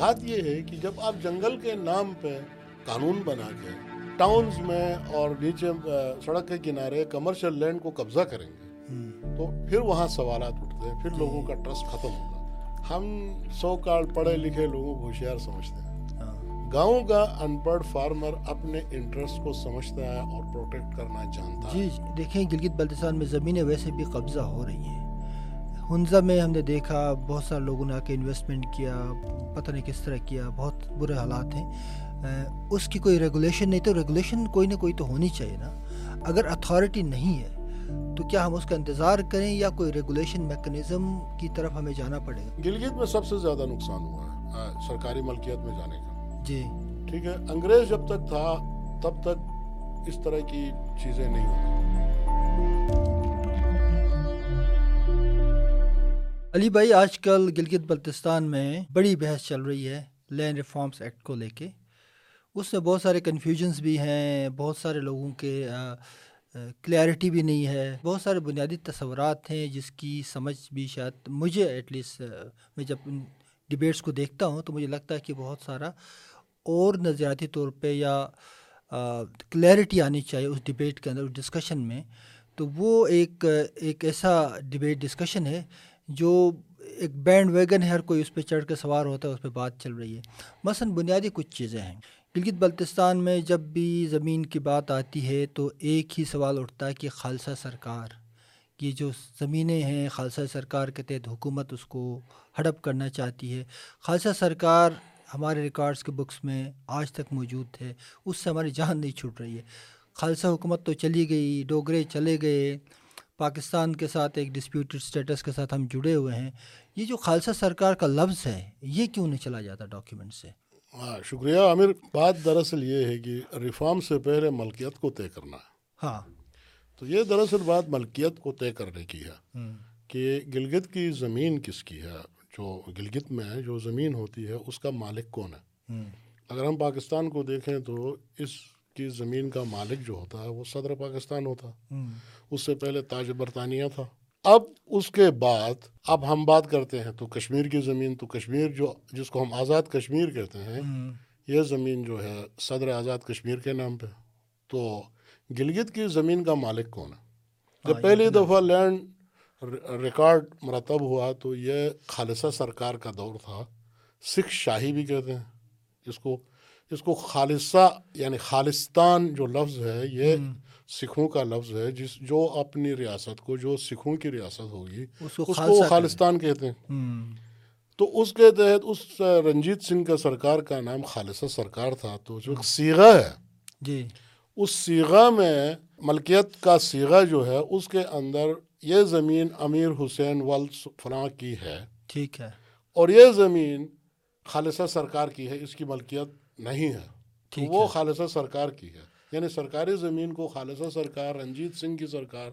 بات یہ ہے کہ جب آپ جنگل کے نام پہ قانون بنا کے ٹاؤنز میں اور نیچے سڑک کے کنارے کمرشل لینڈ کو قبضہ کریں گے تو پھر وہاں سوالات اٹھتے ہیں پھر لوگوں کا ٹرسٹ ختم ہوگا۔ ہم سو کال پڑھے لکھے لوگوں کو ہوشیار سمجھتے ہیں۔ ہاں۔ گاؤں کا ان پڑھ فارمر اپنے انٹرسٹ کو سمجھتا ہے اور پروٹیکٹ کرنا جانتا ہے۔ جی دیکھیں گلگت بلتستان میں زمینیں ویسے بھی قبضہ ہو رہی ہیں۔ ہنزا میں ہم نے دیکھا بہت سارے لوگوں نے آ کے انویسٹمنٹ کیا پتہ نہیں کس طرح کیا بہت برے حالات ہیں۔ اس کی کوئی ریگولیشن نہیں تو ریگولیشن کوئی نہ کوئی تو ہونی چاہیے نا۔ اگر اتھارٹی نہیں ہے تو کیا ہم اس کا انتظار کریں یا کوئی ریگولیشن میکنزم کی طرف ہمیں جانا پڑے؟ گا گلگت میں سب سے زیادہ نقصان ہوا ہے سرکاری ملکیت میں جانے کا۔ جی۔ ٹھیک ہے انگریز جب تک تھا تب تک اس طرح کی چیزیں نہیں ہوتی علی بھائی، آج کل گلگت بلتستان میں بڑی بحث چل رہی ہے لینڈ ریفارمس ایکٹ کو لے کے۔ اس میں بہت سارے کنفیوژنس بھی ہیں، بہت سارے لوگوں کے کلیئرٹی بھی نہیں ہے۔ بہت سارے بنیادی تصورات ہیں جس کی سمجھ بھی شاید مجھے ایٹ لیسٹ میں جب ڈبیٹس کو دیکھتا ہوں تو مجھے لگتا ہے کہ بہت سارا اور نظریاتی طور پہ یا کلیئرٹی آنی چاہیے اس ڈبیٹ کے اندر، اس ڈسکشن میں۔ تو وہ ایک ایک ایسا ڈبیٹ ڈسکشن ہے جو ایک بینڈ ویگن ہے ہر کوئی اس پہ چڑھ کے سوار ہوتا ہے، اس پہ بات چل رہی ہے۔ مثلاً بنیادی کچھ چیزیں ہیں۔ گلگت بلتستان میں جب بھی زمین کی بات آتی ہے تو ایک ہی سوال اٹھتا ہے کہ خالصہ سرکار، یہ جو زمینیں ہیں، خالصہ سرکار کے تحت حکومت اس کو ہڑپ کرنا چاہتی ہے۔ خالصہ سرکار ہمارے ریکارڈس کے بکس میں آج تک موجود ہے، اس سے ہماری جان نہیں چھوٹ رہی ہے۔ خالصہ حکومت تو چلی گئی، ڈوگرے چلے گئے۔ پاکستان کے ساتھ ایک ڈسپیوٹڈ اسٹیٹس کے ساتھ ہم جڑے ہوئے ہیں یہ جو خالصہ سرکار کا لفظ ہے یہ کیوں نہیں چلا جاتا ڈاکیومنٹ سے؟ ہاں شکریہ عامر۔ بات دراصل یہ ہے کہ ریفارم سے پہلے ملکیت کو طے کرنا۔ ہے ہاں۔ تو یہ دراصل بات ملکیت کو طے کرنے کی ہے۔ کہ گلگت کی زمین کس کی ہے؟ جو گلگت میں جو زمین ہوتی ہے اس کا مالک کون ہے؟ اگر ہم پاکستان کو دیکھیں تو اس کی زمین کا مالک جو ہوتا ہے وہ صدر پاکستان ہوتا۔ اس سے پہلے تاج برطانیہ تھا۔ اب اس کے بعد اب ہم بات کرتے ہیں تو کشمیر کی زمین تو کشمیر جو جس کو ہم آزاد کشمیر کہتے ہیں یہ زمین جو ہے صدر آزاد کشمیر کے نام پہ۔ تو گلگت کی زمین کا مالک کون ہے؟ جب ہاں، پہلی دفعہ لینڈ ریکارڈ مرتب ہوا تو یہ خالصہ سرکار کا دور تھا۔ سکھ شاہی بھی کہتے ہیں اس کو اس کو خالصہ یعنی خالصتان جو لفظ ہے یہ سکھوں کا لفظ ہے جس جو اپنی ریاست کو جو سکھوں کی ریاست ہوگی اس کو خالصتان کہتے ہیں۔ تو اس کے تحت اس رنجیت سنگھ کا سرکار کا نام خالصہ سرکار تھا۔ تو جو سیغا ہے۔ جی۔ اس سیغا میں ملکیت کا سیغا جو ہے اس کے اندر یہ زمین امیر حسین ول فلاں کی ہے۔ ٹھیک ہے۔ اور یہ زمین خالصہ سرکار کی ہے اس کی ملکیت نہیں ہے۔ تو وہ خالصہ سرکار کی ہے۔ یعنی سرکاری زمین کو خالصہ سرکار رنجیت سنگھ کی سرکار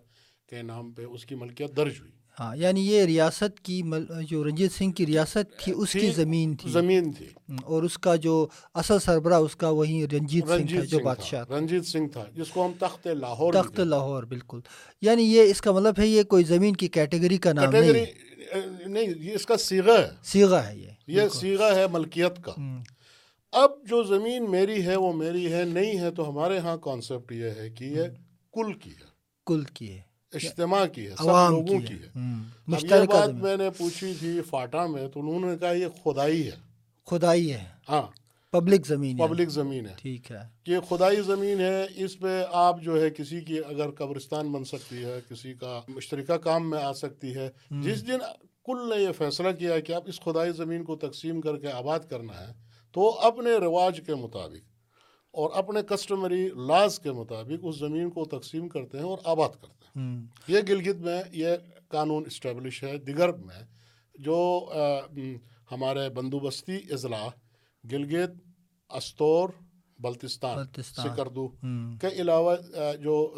کے نام پہ اس کی ملکیت درج ہوئی۔ ہاں یعنی یہ ریاست کی جو رنجیت سنگھ کی ریاست تھی اس کی زمین تھی۔ زمین تھی۔ اور اس کا جو اصل سربراہ اس کا وہی رنجیت سنگھ تھا جو بادشاہ رنجیت سنگھ تھا جس کو ہم تخت لاہور تخت لاہور بالکل۔ یعنی یہ اس کا مطلب ہے یہ کوئی زمین کی کیٹیگری کا نام نہیں۔ نہیں یہ اس کا سیغا ہے۔ سیغا ہے یہ یہ سیغا ہے ملکیت کا۔ اب جو زمین میری ہے وہ میری ہے نہیں ہے تو ہمارے ہاں کانسیپٹ یہ ہے کہ یہ کل کی ہے۔ کل کی ہے۔ اجتماع کی ہے سب لوگوں کی ہے۔ یہ بات میں نے پوچھی تھی فاٹا میں تو انہوں نے کہا یہ خدائی ہے۔ خدائی ہے۔ ہاں۔ پبلک زمین پبلک زمین ہے۔ ٹھیک ہے۔ یہ خدائی زمین ہے اس پہ آپ جو ہے کسی کی اگر قبرستان بن سکتی ہے کسی کا مشترکہ کام میں آ سکتی ہے۔ جس دن کل نے یہ فیصلہ کیا کہ آپ اس خدائی زمین کو تقسیم کر کے آباد کرنا ہے تو اپنے رواج کے مطابق اور اپنے کسٹمری لاز کے مطابق اس زمین کو تقسیم کرتے ہیں اور آباد کرتے ہیں۔ یہ گلگت میں یہ قانون اسٹیبلش ہے دیگر میں جو ہمارے بندوبستی اضلاع گلگت استور بلتستان سکردو کے علاوہ جو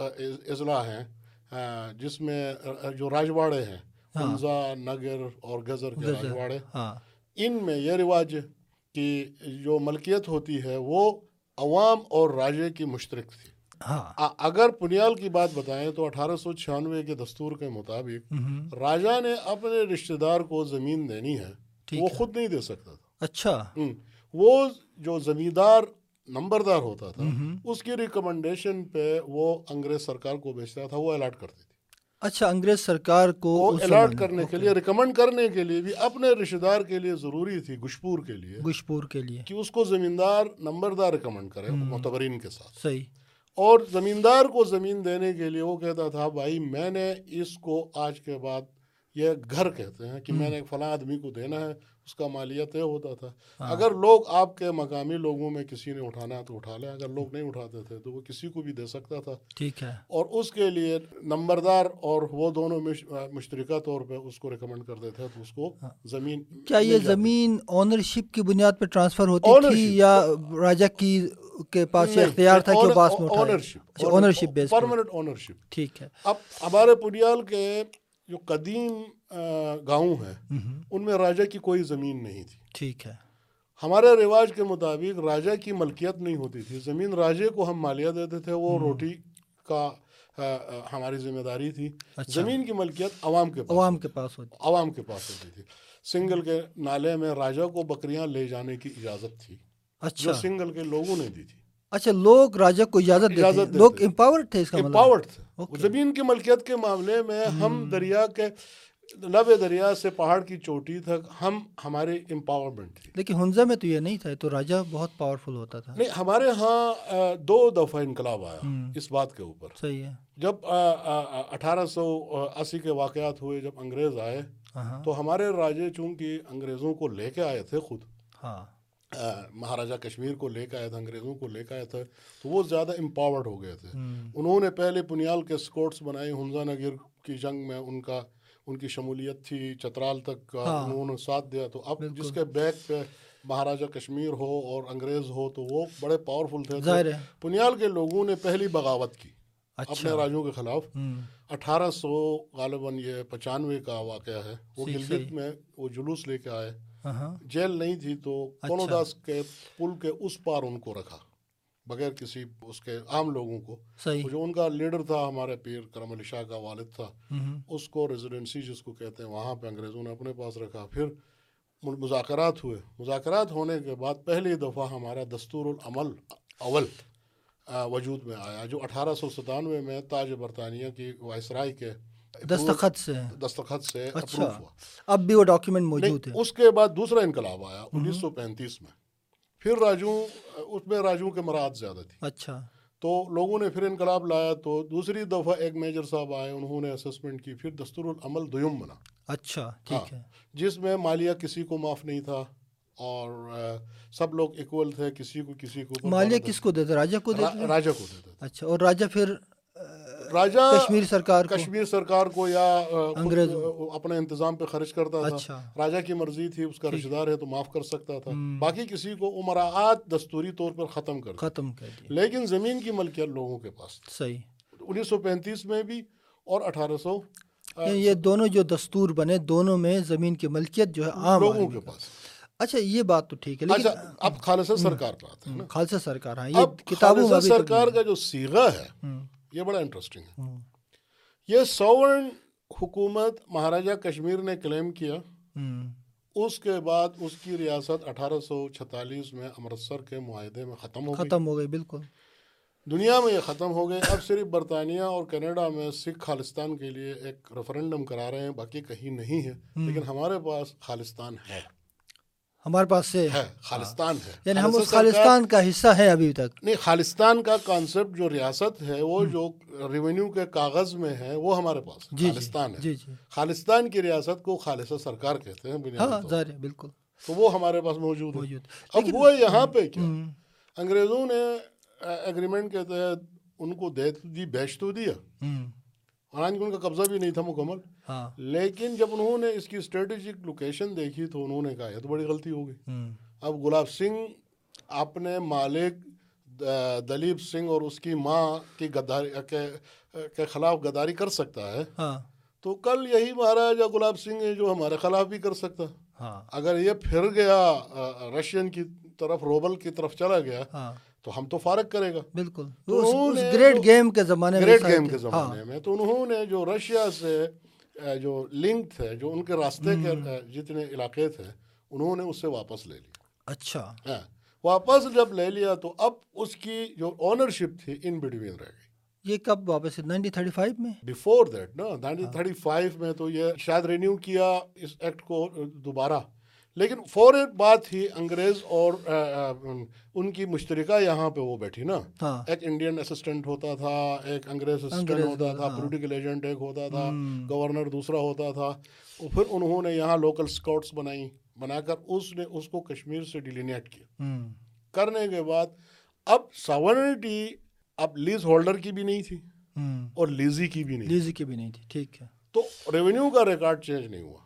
اضلاع ہیں جس میں جو راجواڑے ہیں حمزہ نگر اور گزر کے راجواڑے ان میں یہ رواج کی جو ملکیت ہوتی ہے وہ عوام اور راجے کی مشترک تھی۔ ہاں۔ اگر پنیال کی بات بتائیں تو اٹھارہ سو چھیانوے کے دستور کے مطابق راجا نے اپنے رشتے دار کو زمین دینی ہے وہ خود نہیں دے سکتا تھا۔ اچھا۔ وہ جو زمیندار نمبردار ہوتا تھا اس کی ریکمنڈیشن پہ وہ انگریز سرکار کو بیچتا تھا وہ الاٹ کرتے۔ اچھا انگریز سرکار کو الرٹ کرنے کے لیے ریکمنڈ کرنے کے لیے بھی اپنے رشتہ دار کے لیے ضروری تھی گشپور کے لیے گشپور کے لیے۔ کہ اس کو زمیندار نمبردار ریکمنڈ کرے معتبرین کے ساتھ۔ صحیح۔ اور زمیندار کو زمین دینے کے لیے وہ کہتا تھا بھائی میں نے اس کو آج کے بعد یہ گھر کہتے ہیں کہ میں نے ایک فلاں آدمی کو دینا ہے اس کا مالیہ طے ہوتا تھا۔ ہاں۔ اگر لوگ آپ کے مقامی لوگوں میں کسی نے اٹھانا ہے تو اٹھا لیں اگر لوگ نہیں اٹھاتے تھے تو وہ کسی کو بھی دے سکتا تھا۔ ٹھیک ہے۔ اور اس کے لیے نمبردار اور وہ دونوں مشترکہ طور پہ اس کو ریکمینڈ کر دیتے تو اس کو ہاں۔ زمین کیا یہ زمین اونرشپ کی بنیاد پہ ٹرانسفر ہوتی تھی یا راجا کی کے پاس یہ اختیار تھا کہ اونرشپ اونرشپ پرماننٹ اونرشپ ٹھیک ہے۔ اب ہمارے پنیال کے جو قدیم گاؤں ہیں ان میں راجہ کی کوئی زمین نہیں تھی۔ ٹھیک ہے۔ ہمارے رواج کے مطابق راجہ کی ملکیت نہیں ہوتی تھی۔ زمین راجے کو ہم مالیہ دیتے تھے وہ روٹی کا ہماری ذمہ داری تھی۔ اچھا۔ زمین کی ملکیت عوام کے پاس عوام کے پاس ہوتی عوام کے پاس ہوتی تھی۔ سنگل کے نالے میں راجہ کو بکریاں لے جانے کی اجازت تھی۔ اچھا۔ جو سنگل کے لوگوں نے دی تھی۔ اچھا لوگ راجہ کو اجازت اجازت لوگ امپاورڈ تھے۔ اس کا مطلب۔ امپاورڈ تھے۔ okay. زمین کی ملکیت کے معاملے میں hmm. ہم دریا کے لب دریا سے پہاڑ کی چوٹی تک ہم ہمارے امپاورمنٹ لیکن ہنزا میں تو یہ نہیں تھا تو راجہ بہت پاورفل ہوتا تھا۔ نہیں ہمارے ہاں دو دفعہ انقلاب آیا اس بات کے اوپر۔ صحیح ہے۔ جب اٹھارہ سو اسی کے واقعات ہوئے جب انگریز آئے ہاں۔ تو ہمارے راجے چونکہ انگریزوں کو لے کے آئے تھے خود ہاں۔ مہاراجہ کشمیر کو لے کے آیا تھا انگریزوں کو لے کے آیا تھا تو وہ زیادہ امپاورڈ ہو گئے تھے۔ انہوں نے پہلے پنیال کے اسکوٹس بنائے ہنزا نگر کی جنگ میں ان کا ان کی شمولیت تھی چترال تک انہوں نے ساتھ دیا۔ تو اب جس کے بیک پہ مہاراجہ کشمیر ہو اور انگریز ہو تو وہ بڑے پاورفل تھے۔ پنیال کے لوگوں نے پہلی بغاوت کی اپنے راجوں کے خلاف۔ اٹھارہ سو غالباً یہ پچانوے کا واقعہ ہے۔ وہ گلگت میں وہ جلوس لے کے آئے۔ جیل نہیں تھی تو کونو داس کے پل کے اس پار ان کو رکھا بغیر کسی اس کے عام لوگوں کو۔ جو ان کا لیڈر تھا ہمارے پیر کرم علی شاہ کا والد تھا اس کو ریزیڈنسی جس کو کہتے ہیں وہاں پہ انگریزوں نے اپنے پاس رکھا۔ پھر مذاکرات ہوئے۔ مذاکرات ہونے کے بعد پہلی دفعہ ہمارا دستور العمل اول وجود میں آیا جو اٹھارہ سو ستانوے میں تاج برطانیہ کی وائسرائے کے دستخط سے۔ دستخط سے اچھا۔ اب بھی وہ ڈاکیومنٹ موجود ہے۔ اس کے بعد دوسرا انقلاب آیا انیس سو پینتیس میں۔ پھر راجوں اس میں راجوں کے مراد زیادہ تھی۔ اچھا۔ تو لوگوں نے پھر انقلاب لایا۔ تو دوسری دفعہ ایک میجر صاحب آئے انہوں نے اسسمنٹ کی پھر دستور العمل دویم بنا۔ اچھا ٹھیک ہاں، ہے۔ جس میں مالیہ کسی کو معاف نہیں تھا اور سب لوگ ایکول تھے کسی کو کسی کو۔ مالیہ کس کو دیتا راجہ کو دیتا راجہ کو دیتا اچھا اور راجہ پھر راجہ کشمیر سرکار کشمیر سرکار کو یا انگریز۔ اپنے انتظام پہ خرچ کرتا تھا۔ اچھا۔ راجہ کی مرضی تھی اس کا رشتہ دار ہے تو معاف کر سکتا تھا۔ باقی کسی کو عمرات دستوری طور پر ختم کر ختم کر لیکن زمین کی ملکیت لوگوں کے پاس صحیح۔ انیس سو پینتیس میں بھی اور اٹھارہ سو یعنی یہ دونوں جو دستور بنے دونوں میں زمین کی ملکیت جو ہے عام لوگوں کے پاس۔ اچھا یہ بات تو ٹھیک ہے اچھا، لیکن اب خالصہ سرکار پر آتے ہیں خالصہ سرکار ہاں یہ کتابوں سرکار کا جو سیگا ہے یہ بڑا انٹرسٹنگ ہے۔ ہاں۔ یہ سورن حکومت مہاراجا کشمیر نے کلیم کیا۔ ہاں۔ اس کے بعد اس کی ریاست اٹھارہ سو چھتالیس میں امرتسر کے معاہدے میں ختم ہو ختم ہو گئی بالکل۔ دنیا میں یہ ختم ہو گئے۔ اب صرف برطانیہ اور کینیڈا میں سکھ خالستان کے لیے ایک ریفرنڈم کرا رہے ہیں باقی کہیں نہیں ہے۔ ہاں۔ لیکن ہمارے پاس خالستان ہے۔ ہمارے پاس سے ہے خالستان ہے۔ یعنی ہم اس خالستان کا حصہ ہے ابھی تک۔ نہیں خالستان کا کانسیپٹ جو ریاست ہے وہ جو ریونیو کے کاغذ میں ہے وہ ہمارے پاس خالستان ہے۔ جی، جی۔ خالستان جی، کی ریاست کو خالصہ سرکار کہتے ہیں ہاں، بالکل۔ تو وہ ہمارے پاس موجود ہے۔ اب وہ یہاں پہ کیا؟ انگریزوں نے ایگریمنٹ کے تحت ان کو دے دی بیچ تو دیا۔ حالانکہ ان کا قبضہ بھی نہیں تھا مکمل۔ ہاں۔ لیکن جب انہوں نے اس کی اسٹریٹجک لوکیشن دیکھی تو انہوں نے کہا یہ تو بڑی غلطی ہو گئی۔ اب گلاب سنگھ اپنے مالک دلیپ سنگھ اور اس کی ماں کی گداری کے خلاف گداری کر سکتا ہے۔ ہاں۔ تو کل یہی مہاراجا گلاب سنگھ ہے جو ہمارے خلاف بھی کر سکتا۔ ہاں۔ اگر یہ پھر گیا رشین کی طرف روبل کی طرف چلا گیا تو ہم تو فارغ کرے گا۔ بالکل۔ اس گریٹ گیم کے زمانے گریٹ گیم کے زمانے ہاں۔ میں تو انہوں نے جو رشیا سے جو لنک تھے جو ان کے راستے کے جتنے علاقے تھے انہوں نے اس سے واپس لے لیا۔ اچھا۔ ہاں۔ واپس جب لے لیا تو اب اس کی جو اونرشپ تھی ان بٹوین رہ گئی۔ یہ کب واپس نائنٹین تھرٹی فائیو میں؟ بفور دیٹ نا نائنٹین تھرٹی فائیو میں تو یہ شاید رینیو کیا اس ایکٹ کو دوبارہ۔ لیکن فوراً بات ہی انگریز اور ان کی مشترکہ یہاں پہ وہ بیٹھی نا۔ ہاں۔ ایک انڈین اسسٹنٹ ہوتا تھا ایک انگریز اسسٹنٹ ہوتا تھا پولیٹیکل ایجنٹ ایک ہوتا تھا گورنر دوسرا ہوتا تھا۔ اور پھر انہوں نے یہاں لوکل اسکاؤٹس بنائی بنا کر اس نے اس کو کشمیر سے ڈیلینیٹ کیا۔ کرنے کے بعد اب ساورنٹی اب لیز ہولڈر کی بھی نہیں تھی اور لیزی کی بھی نہیں لیزی کی بھی نہیں تھی۔ ٹھیک ہے۔ تو ریونیو کا ریکارڈ چینج نہیں ہوا۔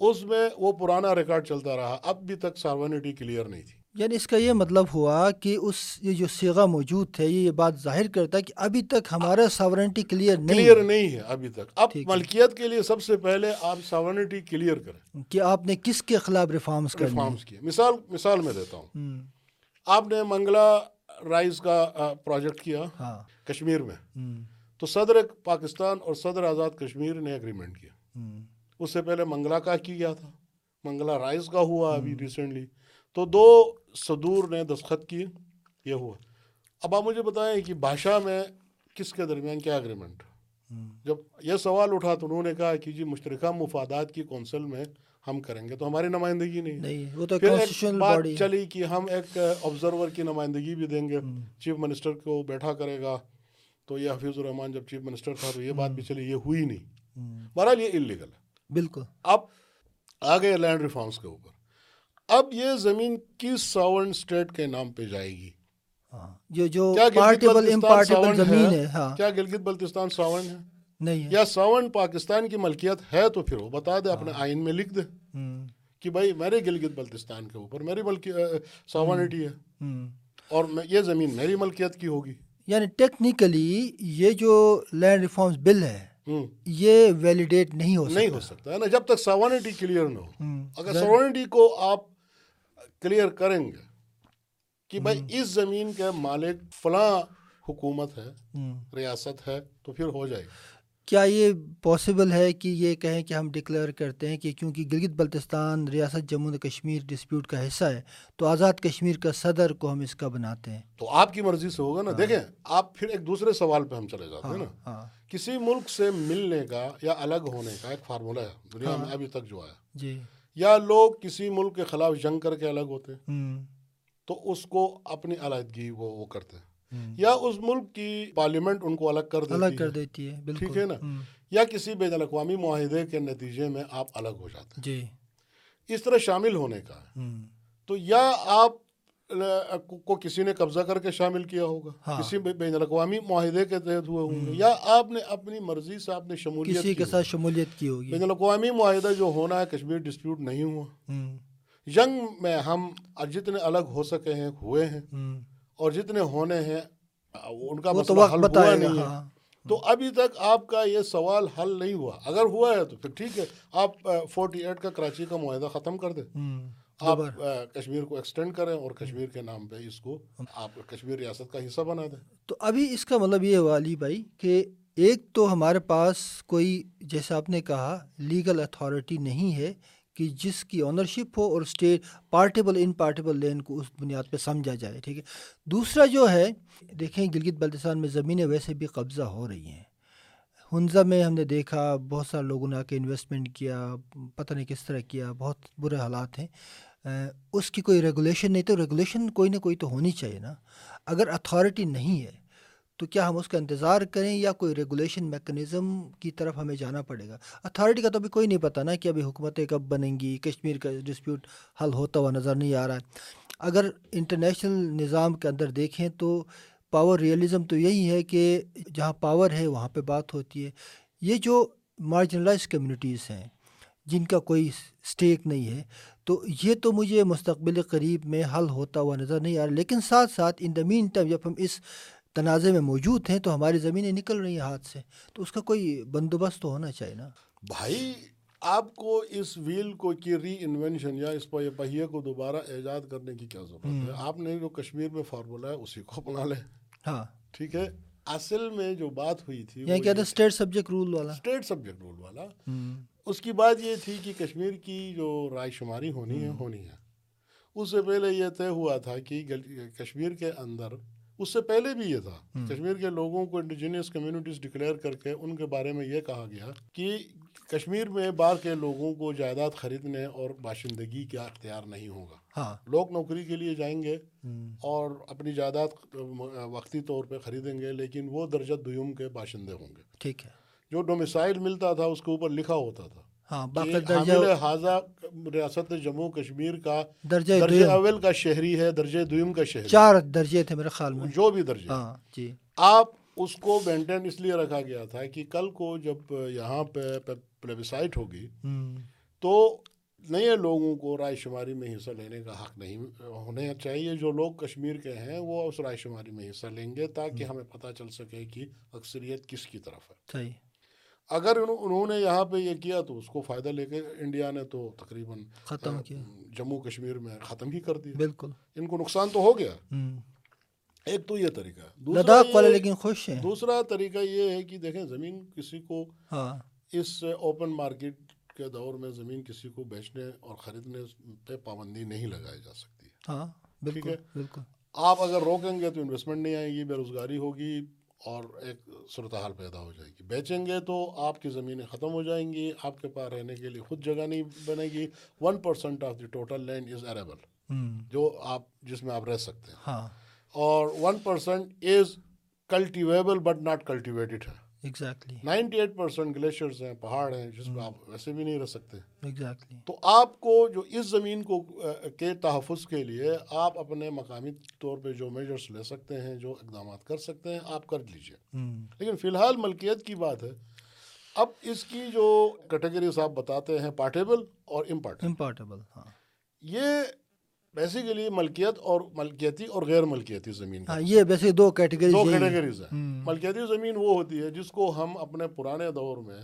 اس میں وہ پرانا ریکارڈ چلتا رہا اب بھی تک ساورنٹی کلیئر نہیں تھی۔ یعنی اس کا یہ مطلب ہوا کہ اس یہ جو سیغہ موجود تھے یہ بات ظاہر کرتا ہے کہ ابھی تک ہمارا ساورنٹی کلیئر نہیں کلیئر نہیں ہے ابھی تک۔ اب۔ ملکیت کے لیے سب سے پہلے آپ ساورنٹی کلیئر کریں۔ کہ آپ نے کس کے خلاف ریفارمز ریفارمز کیے۔ مثال مثال میں دیتا ہوں۔ آپ نے منگلا رائز کا پروجیکٹ کیا ہاں۔ کشمیر میں۔ تو صدر پاکستان اور صدر آزاد کشمیر نے اگریمنٹ کیا۔ اس سے پہلے منگلا کا کی گیا تھا؟ منگلا رائز کا ہوا ابھی ریسنٹلی تو دو صدور نے دستخط کیے یہ ہوا۔ اب آپ مجھے بتائیں کہ بادشاہ میں کس کے درمیان کیا اگریمنٹ جب یہ سوال اٹھا تو انہوں نے کہا کہ جی مشترکہ مفادات کی کونسل میں ہم کریں گے تو ہماری نمائندگی نہیں وہ تو پھر ایک بات چلی کہ ہم ایک آبزرور کی نمائندگی بھی دیں گے۔ چیف منسٹر کو بیٹھا کرے گا تو یہ حفیظ الرحمان جب چیف منسٹر تھا تو یہ بات بھی چلی یہ ہوئی نہیں۔ بہرحال یہ انلیگل ہے۔ بالکل۔ اب آ گئے لینڈ ریفارمس کے اوپر۔ اب یہ زمین کس ساون اسٹیٹ کے نام پہ جائے گی؟ ہاں۔ جو جو زمین ہے؟ ہاں۔ کیا گلگت بلتستان ساون ہے؟ نہیں یا ساون پاکستان کی ملکیت ہے تو پھر وہ بتا دے اپنے آئین میں لکھ دے۔ کہ بھائی میرے گلگت بلتستان کے اوپر میری ملکی ساونٹی ہے۔ اور یہ زمین میری ملکیت کی ہوگی۔ یعنی ٹیکنیکلی یہ جو لینڈ ریفارمز بل ہے یہ ویلیڈیٹ نہیں ہو نہیں ہو سکتا۔ ہے نا؟ جب تک ساونٹی کلیئر نہ ہو۔ اگر ساورنٹی کو آپ کلیئر کریں گے کہ بھائی اس زمین کے مالک فلاں حکومت ہے ریاست ہے تو پھر ہو جائے گی کیا یہ پاسبل ہے کہ یہ کہیں کہ ہم ڈکلیئر کرتے ہیں کہ کیونکہ گلگت بلتستان ریاست جموں و کشمیر ڈسپیوٹ کا حصہ ہے تو آزاد کشمیر کا صدر کو ہم اس کا بناتے ہیں۔ تو آپ کی مرضی سے ہوگا نا دیکھیں آپ پھر ایک دوسرے سوال پہ ہم چلے جاتے ہیں نا۔ ہاں۔ کسی ملک سے ملنے کا یا الگ ہونے کا ایک فارمولہ ہے دنیا میں ابھی تک جو آیا۔ جی۔ یا لوگ کسی ملک کے خلاف جنگ کر کے الگ ہوتے ہیں تو اس کو اپنی علیحدگی وہ کرتے ہیں۔ یا اس ملک کی پارلیمنٹ ان کو الگ کر دیتی الگ کر دیتی ہے ٹھیک ہے نا؟ یا کسی بین الاقوامی معاہدے کے نتیجے میں آپ الگ ہو جاتے جی۔ ہیں اس طرح شامل ہونے کا۔ تو یا آپ کو کسی نے قبضہ کر کے شامل کیا ہوگا۔ ہاں۔ کسی بین الاقوامی معاہدے کے تحت ہوئے ہوں گے۔ یا آپ نے اپنی مرضی سے آپ نے شمولیت کسی کی کے ساتھ شمولیت کی ہوگی۔ بین الاقوامی معاہدہ جو ہونا ہے کشمیر ڈسپیوٹ نہیں ہوا۔ جنگ میں ہم جتنے الگ ہو سکے ہیں ہوئے ہیں۔ اور جتنے ہونے ہیں ان کا مسئلہ حل ہوا نہیں ہے۔ ہاں۔ تو ابھی تک آپ کا یہ سوال حل نہیں ہوا۔ اگر ہوا ہے تو پھر ٹھیک ہے۔ آپ فورٹی ایٹ کا کراچی کا معاہدہ ختم کر دیں۔ آپ کشمیر کو ایکسٹینڈ کریں اور کشمیر کے نام پہ اس کو آپ کشمیر ریاست کا حصہ بنا دیں۔ تو ابھی اس کا مطلب یہ ہوا علی بھائی کہ ایک تو ہمارے پاس کوئی جیسے آپ نے کہا لیگل اتھارٹی نہیں ہے۔ کہ جس کی اونرشپ ہو اور اسٹیٹ پارٹیبل ان پارٹیبل لینڈ کو اس بنیاد پہ سمجھا جائے، ٹھیک ہے؟ دوسرا جو ہے، دیکھیں گلگت بلتستان میں زمینیں ویسے بھی قبضہ ہو رہی ہیں۔ ہنزا میں ہم نے دیکھا بہت سارے لوگوں نے آ کے انویسٹمنٹ کیا، پتہ نہیں کس طرح کیا، بہت برے حالات ہیں۔ اس کی کوئی ریگولیشن نہیں تو ریگولیشن کوئی نہ کوئی تو ہونی چاہیے نا۔ اگر اتھارٹی نہیں ہے تو کیا ہم اس کا انتظار کریں یا کوئی ریگولیشن میکنزم کی طرف ہمیں جانا پڑے گا؟ اتھارٹی کا تو ابھی کوئی نہیں پتہ نا کہ ابھی حکومتیں کب بنیں گی، کشمیر کا ڈسپیوٹ حل ہوتا ہوا نظر نہیں آ رہا ہے۔ اگر انٹرنیشنل نظام کے اندر دیکھیں تو پاور ریئلزم تو یہی ہے کہ جہاں پاور ہے وہاں پہ بات ہوتی ہے۔ یہ جو مارجنلائز کمیونٹیز ہیں، جن کا کوئی سٹیک نہیں ہے، تو یہ تو مجھے مستقبل قریب میں حل ہوتا ہوا نظر نہیں آ رہا۔ لیکن ساتھ ساتھ ان دا مین ٹائم جب ہم اس تنازع میں موجود ہیں تو ہماری زمینیں نکل رہی ہیں ہاتھ سے۔ تو اس کا کوئی بندوبست تو ہونا چاہیے نا۔ بھائی آپ کو اس ویل کو کی ری انوینشن یا اس پہ- پہیے کو دوبارہ ایجاد کرنے کی کیا ضرورت ہے؟ آپ نے جو کشمیر میں فارمولہ ہے اسی کو اپنا لیں۔ ہاں۔ ٹھیک ہے؟ اصل میں جو بات ہوئی تھی یعنی کیا تھا اسٹیٹ سبجیکٹ رول والا۔ اسٹیٹ سبجیکٹ رول والا۔ اس کی بات یہ تھی کہ کشمیر کی جو رائے شماری ہونی ہے ہونی ہے۔ اس سے پہلے یہ طے ہوا تھا کہ کشمیر کے اندر اس سے پہلے بھی یہ تھا۔ کشمیر کے لوگوں کو انڈیجینس کمیونٹیز ڈکلیئر کر کے ان کے بارے میں یہ کہا گیا کہ کشمیر میں باہر کے لوگوں کو جائیداد خریدنے اور باشندگی کا اختیار نہیں ہوگا۔ ہاں۔ لوگ نوکری کے لیے جائیں گے اور اپنی جائیداد وقتی طور پہ خریدیں گے لیکن وہ درجہ دیوم کے باشندے ہوں گے۔ ٹھیک ہے۔ جو ڈومیسائل ملتا تھا اس کے اوپر لکھا ہوتا تھا۔ ہاں درجہ حاضہ ریاست جموں کشمیر کا درجہ درجہ اول کا شہری ہے درجہ دویم کا شہری۔ چار درجے تھے میرے خیال میں۔ جو بھی درجہ ہاں جی۔ آپ اس کو مینٹین اس لیے رکھا گیا تھا کہ کل کو جب یہاں پہ پلیبسائٹ ہوگی تو نئے لوگوں کو رائے شماری میں حصہ لینے کا حق نہیں ہونا چاہیے۔ جو لوگ کشمیر کے ہیں وہ اس رائے شماری میں حصہ لیں گے تاکہ ہمیں پتہ چل سکے کہ اکثریت کس کی طرف ہے۔ صحیح۔ اگر انہوں نے یہاں پہ یہ کیا تو اس کو فائدہ لے کے انڈیا نے تو تقریباً ختم کیا۔ جموں کشمیر میں ختم ہی کر دیا۔ بالکل۔ ان کو نقصان تو ہو گیا۔ ایک تو یہ طریقہ ہے۔ دوسرا لداخ والے لیکن خوش ہیں۔ دوسرا طریقہ یہ ہے کہ دیکھیں زمین کسی کو ہاں۔ اس اوپن مارکیٹ کے دور میں زمین کسی کو بیچنے اور خریدنے پہ پابندی نہیں لگائی جا سکتی۔ ہاں۔ بالکل ہے۔ بالکل آپ اگر روکیں گے تو انویسٹمنٹ نہیں آئے گی بے روزگاری ہوگی۔ اور ایک صورتحال پیدا ہو جائے گی۔ بیچیں گے تو آپ کی زمینیں ختم ہو جائیں گی آپ کے پاس رہنے کے لیے خود جگہ نہیں بنے گی۔ One percent of the total land is arable جو آپ جس میں آپ رہ سکتے ہیں۔ ہاں۔ اور one percent is cultivable but not cultivated ہے۔ Exactly ninety eight percent glaciers ہیں پہاڑ ہیں جس پہ آپ ویسے بھی نہیں رہ سکتے۔ ایگزیکٹلی تو آپ کو جو اس زمین کو کے تحفظ کے لیے آپ اپنے مقامی طور پہ جو میجرس لے سکتے ہیں جو اقدامات کر سکتے ہیں آپ کر لیجیے۔ ہم، لیکن فی الحال ملکیت کی بات ہے اب اس کی جو کیٹیگریز آپ بتاتے ہیں پارٹیبل اور امپارٹیبل امپارٹیبل ہاں۔ یہ بیسیکلی ملکیت اور ملکیتی اور غیر ملکیتی زمین کا ہاں یہ ویسے دو کیٹیگری دو کیٹیگریز ہیں۔ ملکیتی زمین وہ ہوتی ہے جس کو ہم اپنے پرانے دور میں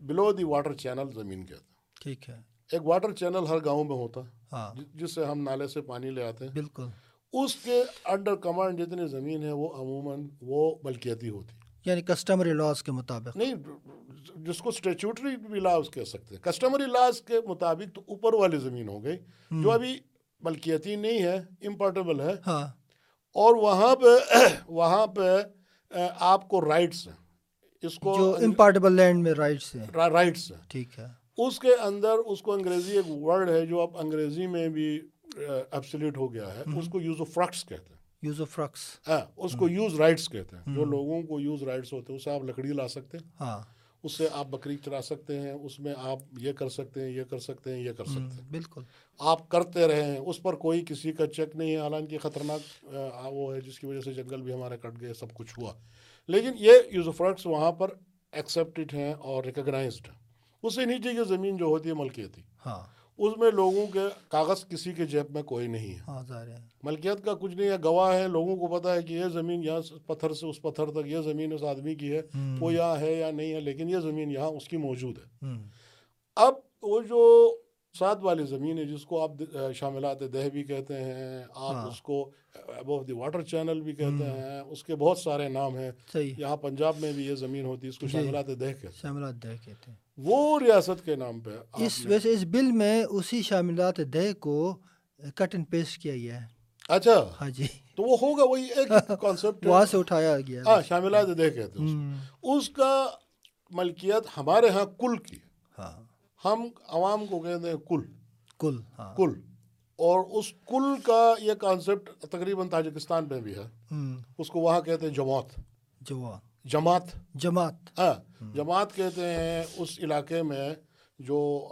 بلو دی واٹر چینل زمین کہتے ہیں۔ ٹھیک ہے۔ ایک واٹر چینل ہر گاؤں میں ہوتا ہے ہاں۔ جس سے ہم نالے سے پانی لے آتے ہیں۔ بالکل۔ اس کے انڈر کمانڈ جتنی زمین ہے وہ عموماً وہ ملکیتی ہوتی۔ ہے یعنی کسٹمری لاس کے مطابق۔ نہیں جس کو اسٹیچوٹری بھی لاز کہہ سکتے ہیں۔ کسٹمری لاز کے مطابق تو اوپر والی زمین ہو گئی۔ جو ابھی ملکیتی نہیں ہے امپورٹیبل ہے۔ ہاں۔ اور وہاں پہ وہاں پہ آپ کو رائٹس ہیں۔ اس کو امپارٹیبل لینڈ میں رائٹس ہیں۔ رائٹس ہیں۔ ٹھیک ہے۔ اس کے اندر اس کو انگریزی ایک ورڈ ہے جو اب انگریزی میں بھی ایبسلیٹ ہو گیا ہے۔ اس کو یوز آف فرکس کہتے ہیں۔ یوز آف فرکس ہاں اس کو یوز رائٹس کہتے ہیں۔ جو لوگوں کو یوز رائٹس ہوتے ہیں اس سے آپ لکڑی لا سکتے ہیں۔ ہاں۔ اس سے آپ بکری چرا سکتے ہیں اس میں آپ یہ کر سکتے ہیں یہ کر سکتے ہیں یہ کر سکتے ہیں۔ بالکل۔ آپ کرتے رہے ہیں اس پر کوئی کسی کا چیک نہیں ہے۔ حالانکہ خطرناک وہ ہے جس کی وجہ سے جنگل بھی ہمارے کٹ گئے سب کچھ ہوا۔ لیکن یہ یوز آف رائٹس وہاں پر ایکسیپٹڈ ہیں اور ریکگنائزڈ ہیں۔ اس سے نیچے کی زمین جو ہوتی ہے ملکیتی ہاں۔ اس میں لوگوں کے کاغذ کسی کے جیب میں کوئی نہیں ہے۔ ہاں ملکیت کا کچھ نہیں ہے گواہ ہے لوگوں کو پتا ہے کہ یہ زمین یہاں سے پتھر سے اس پتھر تک یہ زمین اس آدمی کی ہے وہ یہاں ہے یا نہیں ہے لیکن یہ زمین یہاں اس کی موجود ہے۔ اب وہ جو ساتھ والی زمین ہے جس کو آپ شاملات دہ بھی کہتے ہیں آپ اس کو ابو دی واٹر چینل بھی کہتے ہیں اس کے بہت سارے نام ہیں۔ یہاں پنجاب میں بھی یہ زمین ہوتی ہے اس کو شاملات دہ کہتے ہیں۔ وہ ریاست کے نام پہ اس ویسے اس بل میں اسی شاملات دہ کو کٹ اینڈ پیسٹ کیا گیا ہے۔ اچھا۔ ہاں جی۔ تو وہ ہوگا وہی ایک کانسیپٹ وہاں سے اٹھایا گیا ہاں شاملات دہ کہتے ہیں اس کا ملکیت ہمارے ہاں کل کی۔ ہاں۔ ہم عوام کو کہتے ہیں کل۔ کل ہاں۔ کل۔ اور اس کل کا یہ کانسیپٹ تقریباً تاجکستان میں بھی ہے۔ اس کو وہاں کہتے ہیں جماعت۔ جوا جماعت. جماعت. ہاں جماعت کہتے ہیں اس علاقے میں جو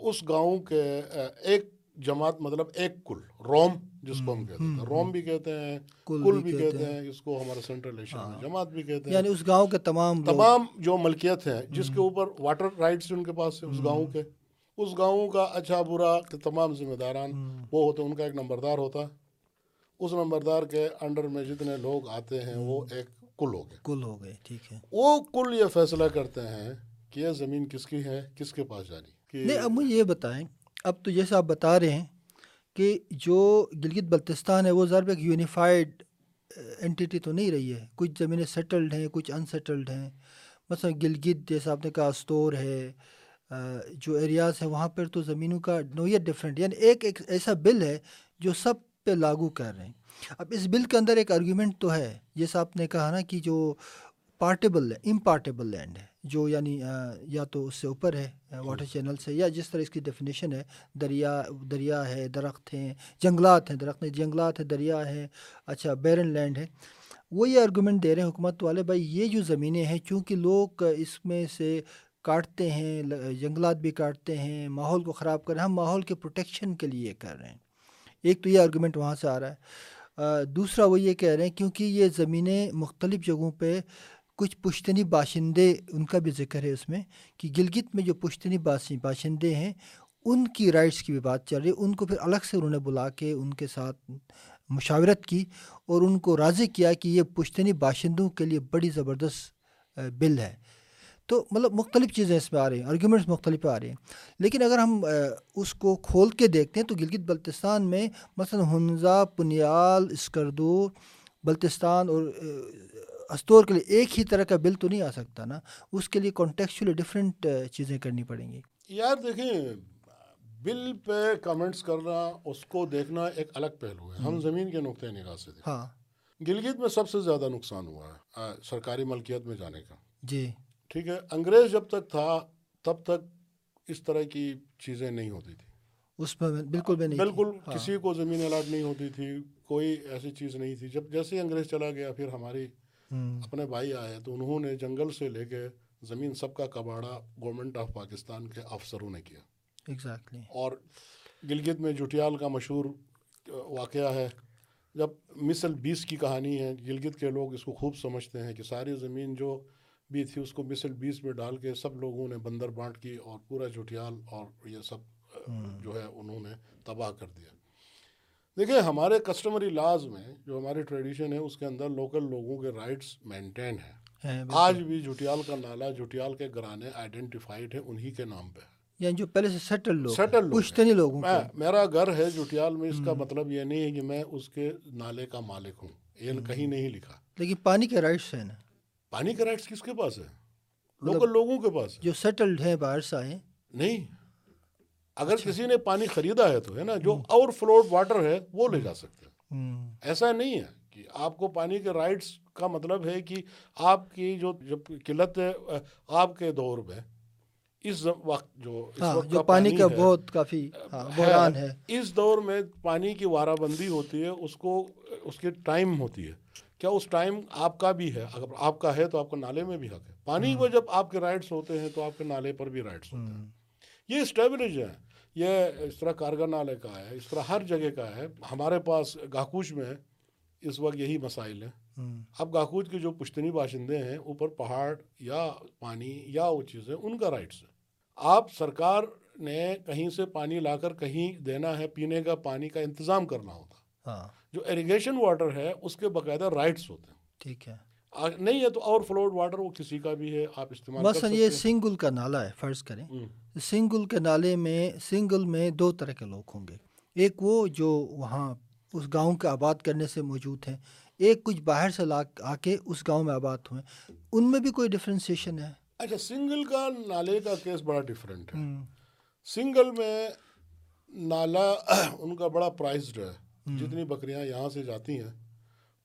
اس گاؤں کے ایک جماعت مطلب ایک کل روم جس کو ہم کہتے ہیں۔ روم بھی کہتے ہیں کل بھی کہتے ہیں۔ اس کو ہمارے سینٹرل ایشیا میں جماعت بھی کہتے ہیں۔ یعنی اس گاؤں کے تمام تمام جو ملکیت ہے جس کے اوپر واٹر رائٹس ان کے پاس ہے اس گاؤں کے۔ اس گاؤں کا اچھا برا کے تمام ذمہ داران وہ ہوتے ان کا ایک نمبردار ہوتا۔ اس نمبردار کے انڈر میں جتنے لوگ آتے ہیں وہ ایک کل ہو گئے۔ کل ہو گئے ٹھیک ہے۔ وہ کل یہ فیصلہ کرتے ہیں کہ یہ زمین کس کی ہے کس کے پاس جانی۔ نہیں اب مجھے یہ بتائیں اب تو جیسے آپ بتا رہے ہیں کہ جو گلگت بلتستان ہے وہ ضرب ایک یونیفائڈ انٹیٹی تو نہیں رہی ہے۔ کچھ زمینیں سیٹلڈ ہیں کچھ ان سیٹلڈ ہیں۔ مثلا گلگت جیسا آپ نے کہا استور ہے جو ایریاز ہیں وہاں پر تو زمینوں کا نوعیت ڈفرینٹ یعنی ایک ایک ایسا بل ہے جو سب پہ لاگو کر رہے ہیں۔ اب اس بل کے اندر ایک آرگیومنٹ تو ہے۔ جیسا آپ نے کہا نا کہ جو پارٹیبل امپارٹیبل لینڈ ہے، جو یعنی یا تو اس سے اوپر ہے واٹر چینل سے، یا جس طرح اس کی ڈیفینیشن ہے، دریا دریا ہے، درخت ہیں، جنگلات ہیں، درخت جنگلات ہے دریا ہے اچھا بیرن لینڈ ہے۔ وہ یہ آرگومنٹ دے رہے ہیں حکومت والے، بھائی یہ جو زمینیں ہیں، چونکہ لوگ اس میں سے کاٹتے ہیں جنگلات بھی کاٹتے ہیں، ماحول کو خراب کر رہے ہیں، ہم ماحول کے پروٹیکشن کے لیے کر رہے ہیں۔ ایک تو یہ آرگومنٹ وہاں سے آ رہا ہے۔ دوسرا وہ یہ کہہ رہے ہیں، کیونکہ یہ زمینیں مختلف جگہوں پہ کچھ پشتنی باشندے، ان کا بھی ذکر ہے اس میں، کہ گلگت میں جو پشتنی باشندے ہیں، ان کی رائٹس کی بھی بات چل رہی ہے۔ ان کو پھر الگ سے انہوں نے بلا کے ان کے ساتھ مشاورت کی اور ان کو راضی کیا کہ یہ پشتنی باشندوں کے لیے بڑی زبردست بل ہے۔ تو مطلب مختلف چیزیں اس میں آ رہی ہیں آرگیومنٹس مختلف آ رہے ہیں۔ لیکن اگر ہم اس کو کھول کے دیکھتے ہیں تو گلگت بلتستان میں مثلا ہنزا پنیال اسکردو بلتستان اور استور کے لیے ایک ہی طرح کا بل تو نہیں آ سکتا نا۔ اس کے لیے کانٹیکچولی ڈفرینٹ چیزیں کرنی پڑیں گی۔ یار دیکھیں بل پہ کمنٹس کرنا اس کو دیکھنا ایک الگ پہلو ہے۔ ہم زمین کے نقطۂ نگاہ سے ہاں۔ گلگت میں سب سے زیادہ نقصان ہوا ہے سرکاری ملکیت میں جانے کا۔ جی۔ ٹھیک ہے انگریز جب تک تھا تب تک اس طرح کی چیزیں نہیں ہوتی تھی۔ اس میں بالکل بھی نہیں بالکل کسی کو زمین الاٹ نہیں ہوتی تھی کوئی ایسی چیز نہیں تھی۔ جب جیسے انگریز چلا گیا پھر ہماری اپنے بھائی آئے تو انہوں نے جنگل سے لے کے زمین سب کا کباڑا گورنمنٹ آف پاکستان کے افسروں نے کیا۔ ایگزیکٹلی اور گلگت میں جٹیال کا مشہور واقعہ ہے۔ جب مثل بیس کی کہانی ہے گلگت کے لوگ اس کو خوب سمجھتے ہیں کہ ساری زمین جو بھی تھی اس کو مثل بیس میں ڈال کے سب لوگوں نے بندر بانٹ کی اور پورا جٹیال اور یہ سب جو ہے انہوں نے تباہ کر دیا۔ دیکھیں ہمارے کسٹمری لاز میں جو ہماری ٹریڈیشن ہے اس کے اندر لوکل لوگوں کے رائٹس مینٹین ہیں۔ آج بھی جھوٹیال کا نالا جھوٹیال کے گرانے آئیڈینٹیفائڈ ہیں انہی کے نام پہ۔ یعنی جو پہلے سے سیٹل لوگ سیٹل پشتنی لوگوں میرا گھر ہے جھوٹیال میں اس کا مطلب یہ نہیں ہے کہ میں اس کے نالے کا مالک ہوں۔ یہ کہیں نہیں لکھا۔ لیکن پانی کے رائٹس ہیں نا۔ پانی کے رائٹس کس کے پاس ہے؟ لوکل لوگوں کے پاس جو سیٹلڈ ہیں باہر سے آئے۔ نہیں۔ اگر کسی نے پانی خریدا ہے تو ہے نا جو اوور فلوڈ واٹر ہے وہ لے جا سکتے ہیں۔ ایسا نہیں ہے کہ آپ کو پانی کے رائٹس کا مطلب ہے کہ آپ کی جو جب قلت ہے آپ کے دور میں اس وقت جو وقت جو پانی کا بہت کافی بحران ہے۔ اس دور میں پانی کی وارہ بندی ہوتی ہے اس کو اس کی ٹائم ہوتی ہے۔ کیا اس ٹائم آپ کا بھی ہے؟ اگر آپ کا ہے تو آپ کا نالے میں بھی حق ہے۔ پانی کو جب آپ کے رائٹس ہوتے ہیں تو آپ کے نالے پر بھی رائٹس ہوتے ہیں۔ یہ اسٹیبلش ہے۔ یہ اس طرح کارگر نالے کا ہے اس طرح ہر جگہ کا ہے۔ ہمارے پاس گاکوچ میں اس وقت یہی مسائل ہیں۔ اب گاکوچ کے جو پشتنی باشندے ہیں اوپر پہاڑ یا پانی یا وہ چیزیں ان کا رائٹس ہے۔ آپ سرکار نے کہیں سے پانی لا کر کہیں دینا ہے پینے کا پانی کا انتظام کرنا ہوتا۔ ہاں۔ جو اریگیشن واٹر ہے اس کے باقاعدہ رائٹس ہوتے ہیں۔ ٹھیک ہے۔ نہیں ہے تو اور فلوڈ واٹر وہ کسی کا بھی ہے آپ استعمال مثلا یہ سنگل کا نالا ہے فرض کریں۔ سنگل کے نالے میں سنگل میں دو طرح کے لوگ ہوں گے۔ ایک وہ جو وہاں اس گاؤں کے آباد کرنے سے موجود ہیں۔ ایک کچھ باہر سے لا آ کے اس گاؤں میں آباد ہوئے۔ ان میں بھی کوئی ڈفرینسیشن ہے؟ اچھا سنگل کا نالے کا کیس بڑا ڈفرینٹ ہے۔ سنگل میں نالا ان کا بڑا پرائزڈ ہے۔ جتنی بکریاں یہاں سے جاتی ہیں